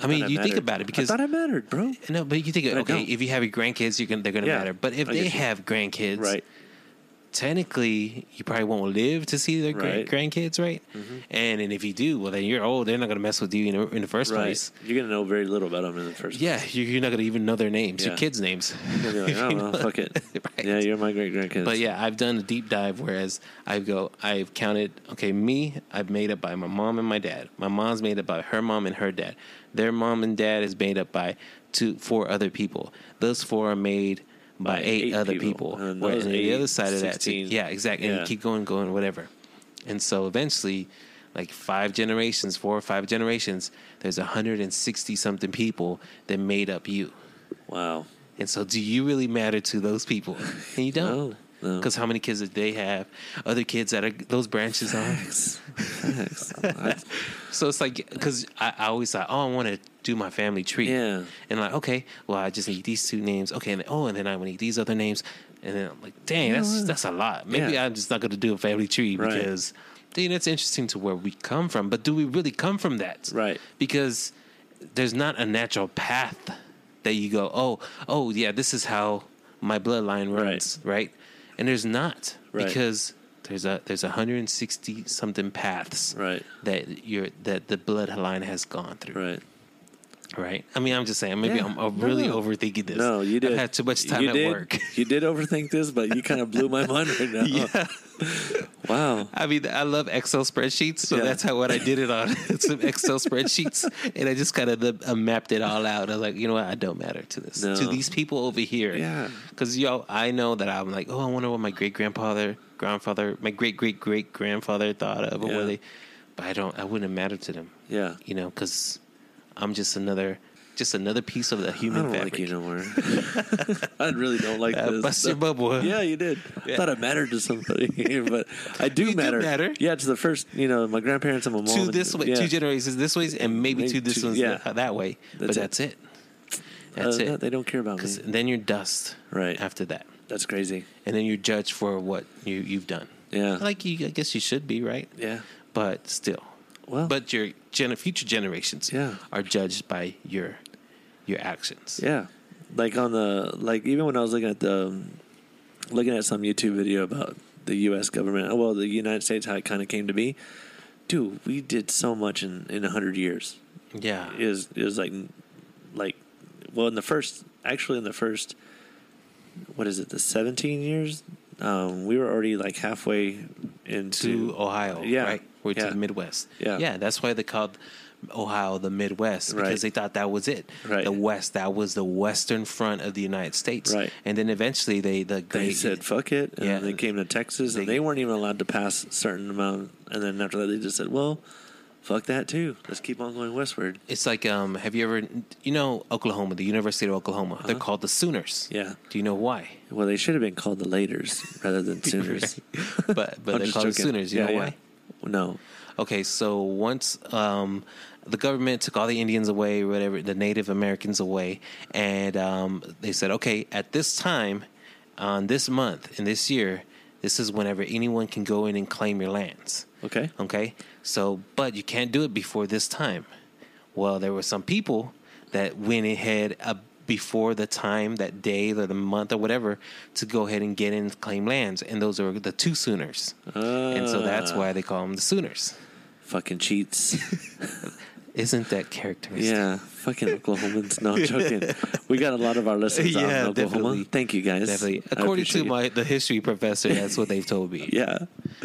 I mean, thought you think about it because I thought I mattered, bro. no, but you think But okay, if you have your grandkids, you're gonna they're gonna Yeah, matter. But if I they you. have grandkids, Right. Technically you probably won't live to see their Right. Mm-hmm. great grandkids, right? And and if you do, well, then you're old. They're not gonna mess with you in, the- in the first Right. place. You're gonna know very little about them in the first. Yeah, you're, you're not gonna even know their names, your kids' names. You're gonna be like, oh, well, fuck it. Right. Yeah, you're my great grandkids. But yeah, I've done a deep dive. Whereas I go, I've counted. Okay, me, I've made up by my mom and my dad. My mom's made up by her mom and her dad. Their mom and dad is made up by two, four other people. Those four are made by, By eight, eight other people. people. Uh, and Where- those the other side of that, 16. yeah, exactly. Yeah. And keep going, going, whatever. And so eventually, like five generations, four or five generations, there's 160 something people that made up you. wow. And so, do you really matter to those people? And you don't. No. No. Because how many kids did they have? Other kids that are those branches on. Facts. So it's like because I, I always thought, oh, I want to do my family tree. Yeah. And like, okay, well, I just need these two names. Okay, and then, oh, and then I need these other names. And then I'm like, dang, You that's that's a lot. Maybe Yeah. I'm just not going to do a family tree Right. because, dude, it's interesting to where we come from. But do we really come from that? Right. Because there's not a natural path that you go, oh, oh, yeah, this is how my bloodline runs, right? And there's not Right. because there's a there's 160 something paths Right. that you're that the bloodline has gone through, Right. Right? I mean, I'm just saying, maybe Yeah. I'm, I'm really No. overthinking this. No, you did. I've had too much time You at did. work. You did overthink this, but you kind of blew my mind right now. yeah, Wow. I mean, I love Excel spreadsheets, so Yeah. that's how what I did it on some Excel spreadsheets, and I just kind of uh, mapped it all out. I was like, you know what, I don't matter to this No. to these people over here, Yeah. because yo, I know that I'm like, oh, I wonder what my great grandfather, grandfather, my great great great grandfather thought of, or Yeah. what they, but I don't, I wouldn't matter to them. Yeah. you know, because I'm just another, just another piece of the human I don't fabric. like you no more. I really don't like Uh, this. bust your bubble. Yeah, you did. I thought I mattered to somebody, but I do You do matter. matter. Yeah, to the first, you know, my grandparents and my mom. Two and- this way, yeah. two generations this way, and maybe, Maybe two this two- ones yeah. that, that way. but That's it. that's it. That's than it. they don't care about me. Then you're dust. Right. After that, That's crazy. and then you're judged for what you you've done. Yeah. Like you, I guess you should be right. yeah. But still, Well. but your gen- future generations Yeah. are judged by your your actions. Yeah, like on the like even when I was looking at the looking at some YouTube video about the U.S. government, well, the United States how it kind of came to be. Dude, we did so much in in a hundred years. Yeah. It was it was like like well in the first actually in the first what is it the seventeen years um, we were already like halfway into to Ohio, Yeah, right? Or to the Midwest. Yeah. Yeah, that's why they called Ohio the Midwest because Right. they thought that was it. Right. The West, that was the western front of the United States. Right. And then eventually they the they said fuck it and Yeah. they came to texas and They- they weren't even allowed to pass a certain amount and then after that they just said well fuck that too let's keep on going westward It's like um have you ever you know Oklahoma, the University of Oklahoma. They're called the Sooners. Uh-huh. Yeah. Do you know why? well they should have been called the laters rather than sooners but but I'm they're called the joking. Sooners. You Yeah, know yeah. why? No Okay, so once um, the government took all the Indians away, whatever, the Native Americans away, and um, they said, okay, at this time, on this month, in this year, this is whenever anyone can go in and claim your lands. okay Okay, so but you can't do it before this time. Well, there were some people that went ahead uh, before the time, that day or the month or whatever, to go ahead and get in and claim lands, and those are the two Sooners, and so that's Ah. why they call them the Sooners. fucking cheats Isn't that characteristic? yeah fucking oklahomans no i'm joking we got a lot of our listeners out in oklahoma definitely. thank you guys Definitely. According to appreciate you. my the history professor, that's what they've told me. yeah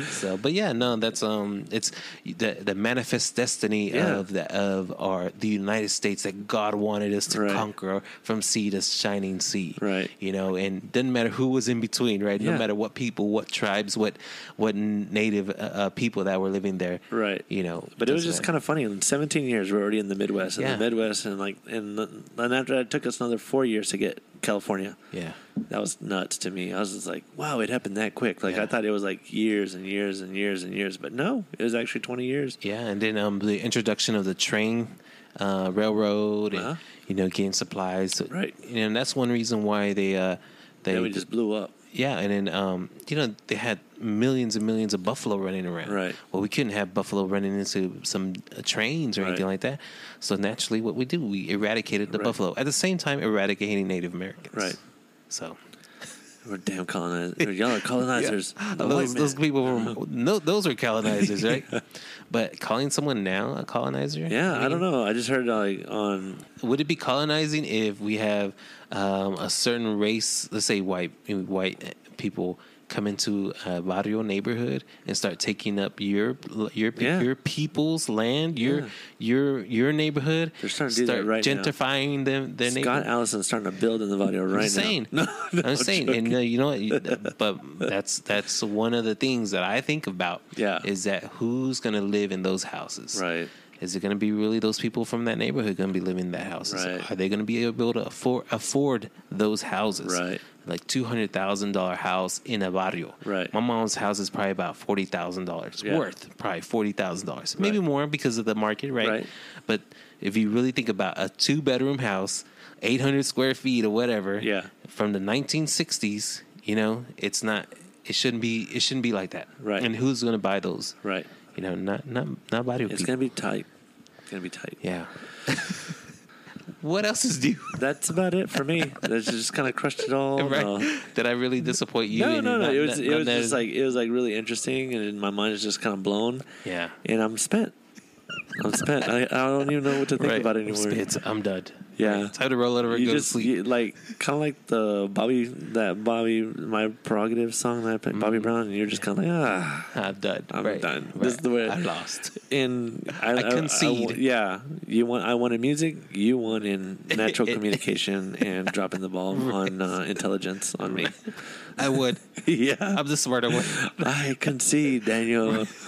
So, but yeah, no, that's um, it's the the manifest destiny Yeah. of the of our the United States that God wanted us to Right. conquer from sea to shining sea. Right. You know, and doesn't matter who was in between, right? No matter what people, what tribes, what what native uh, uh, people that were living there. Right. You know, But it was just kind of funny. In 17 years, we're already in the Midwest. In Yeah. the Midwest, and like, and then after that, it took us another four years to get California. yeah. That was nuts to me. I was just like, wow, it happened that quick. Like Yeah. I thought it was like years and years and years and years, but no, it was actually 20 years. Yeah, and then um, the introduction of the train, uh, railroad, and Uh-huh. you know, getting supplies. Right. You know, and that's one reason why they uh, they Then we just blew up. Yeah, and then um, you know they had millions and millions of buffalo running around. Right. Well, we couldn't have buffalo running into some uh, trains or anything like that. So naturally, what we do, we eradicated the Right. buffalo at the same time eradicating Native Americans. Right. So We're damn colonizers. Y'all are colonizers. White those, those people were no, those are colonizers, right? But calling someone now a colonizer? Yeah, I mean, don't know. I just heard like on Would it be colonizing if we have um, a certain race, let's say white white people, come into a barrio neighborhood and start taking up your your Yeah. your people's land, your Yeah. your your neighborhood? They're starting to do that start right now. them their Scott. Allison's starting to build in the video right now. I'm saying, now. No, no, I'm saying, and joking. uh, you know, what? But that's that's one of the things that I think about. Yeah. is that who's going to live in those houses? Right. Is it going to be really those people from that neighborhood going to be living in that house? Right. Are they going to be able to afford afford those houses? Right. Like two hundred thousand dollar house in a barrio. Right. My mom's house is probably about forty thousand dollars worth. Probably forty thousand dollars, maybe Right. more because of the market, right? Right. But if you really think about a two bedroom house, eight hundred square feet or whatever, Yeah. from the nineteen sixties, you know, it's not. It shouldn't be. It shouldn't be like that. Right. And who's going to buy those? Right. You know, not not not barrio It's people. gonna be tight. It's gonna be tight. Yeah. what else is due? That's about it for me. That's just kind of crushed it all. right? No. Did I really disappoint you? No, no, no. not- It was not- it was that- just like it was like really interesting, and my mind is just kind of blown. yeah. And I'm spent. I'm spent. I, I don't even know what to think Right. about it anymore. It's, I'm done. Yeah. Right. Time to roll over and you go just to sleep. you, like kind of like the Bobby that Bobby my prerogative song that I picked Bobby Brown, and you're just kind of like ah. I'm done. I'm right. done. Right. This is the way- I lost. And I, I concede. wa- yeah, you want I in music. You won in natural communication and dropping the ball on uh, intelligence on me. I would. yeah, I'm the smarter one. I concede, Daniel.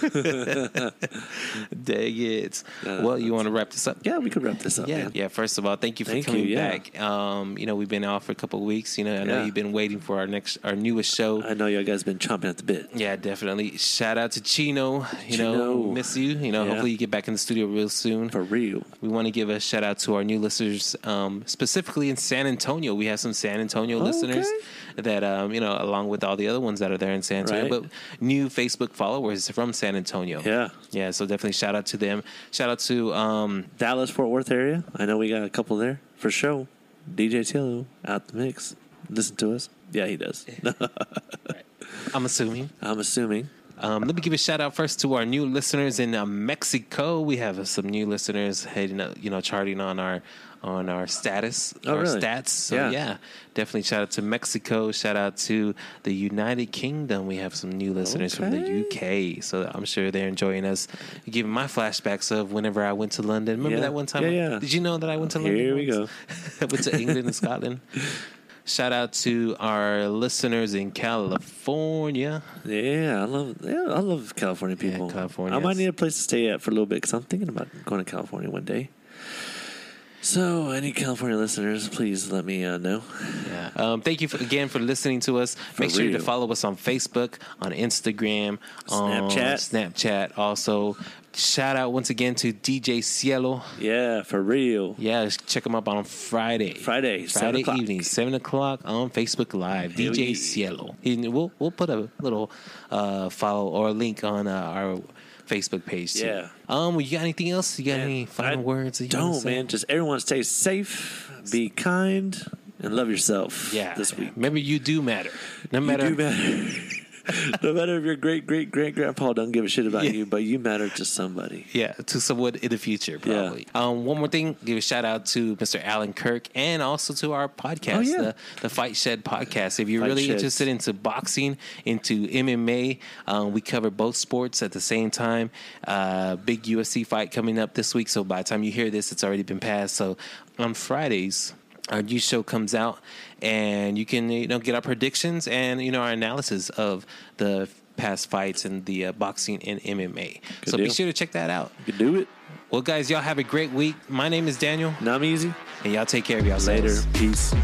Dang it. Uh, well, you want to wrap this up? Yeah, we could wrap this up. Yeah, man. yeah. First of all, thank you for Thank you, coming yeah. back. Um, you know, we've been off for a couple of weeks. You know, I know Yeah. you've been waiting for our next, our newest show. I know you guys been chomping at the bit. Yeah, definitely. Shout out to Chino. You know, miss you. You know, Yeah. hopefully you get back in the studio real soon. For real. We want to give a shout out to our new listeners, um, specifically in San Antonio. We have some San Antonio listeners that, um, you know, along with all the other ones that are there in San Antonio, Right. but new Facebook followers from San Antonio. Yeah. Yeah, so definitely shout out to them. Shout out to um, Dallas Fort Worth area. I know we got a couple there for sure. DJ Cielo out the mix. Listen to us. Yeah, he does. I'm assuming. I'm assuming. Um, let me give a shout out first to our new listeners in uh, Mexico. We have uh, some new listeners heading, up, you know, charting on our on our status, Oh, our really? stats. So Yeah. yeah. definitely shout out to Mexico. Shout out to the United Kingdom. We have some new listeners from the UK, so I'm sure they're enjoying us. Giving my flashbacks of whenever I went to London. Remember Yeah. that one time? Yeah, yeah. Did you know that I went to London? Here we once? I went to England and Scotland. Shout out to our listeners in California. Yeah, I love. Yeah, I love California people. California, I might need a place to stay at for a little bit because I'm thinking about going to California one day. So, any California listeners, please let me uh, know. Yeah. Um, thank you for, again for listening to us. For Make sure to follow us on Facebook, on Instagram, on Snapchat. Snapchat. Also, shout out once again to DJ Cielo. Yeah, for real. Yeah, check him up on Friday. Friday, 7 Friday o'clock. evening, seven o'clock on Facebook Live. Hell DJ yeah. Cielo. He- We'll we'll put a little uh, follow or link on uh, our Facebook page. Too. Yeah. Um. You got anything else? You got Man, any final I words? that you Don't, say? man. Just everyone stay safe, be kind, and love yourself Yeah. this week. Remember, you do matter. No You do matter. no matter if your great great great grandpa don't give a shit about Yeah. you, but you matter to somebody. Yeah, to someone in the future, probably. Um, one more thing, give a shout out to Mr. Alan Kirk and also to our podcast, Oh, yeah. the, the Fight Shed podcast. If you're Fight really Sheds. interested into boxing, into MMA, um, we cover both sports at the same time. Uh, big UFC fight coming up this week, so by the time you hear this, it's already been passed. So on Fridays, our new show comes out, and you can you know get our predictions and you know our analysis of the past fights and the uh, boxing and MMA. Good so be sure to check that out. You can do it. Well, guys, y'all have a great week. My name is Daniel, Not easy. and y'all take care of yourselves. Later. Peace.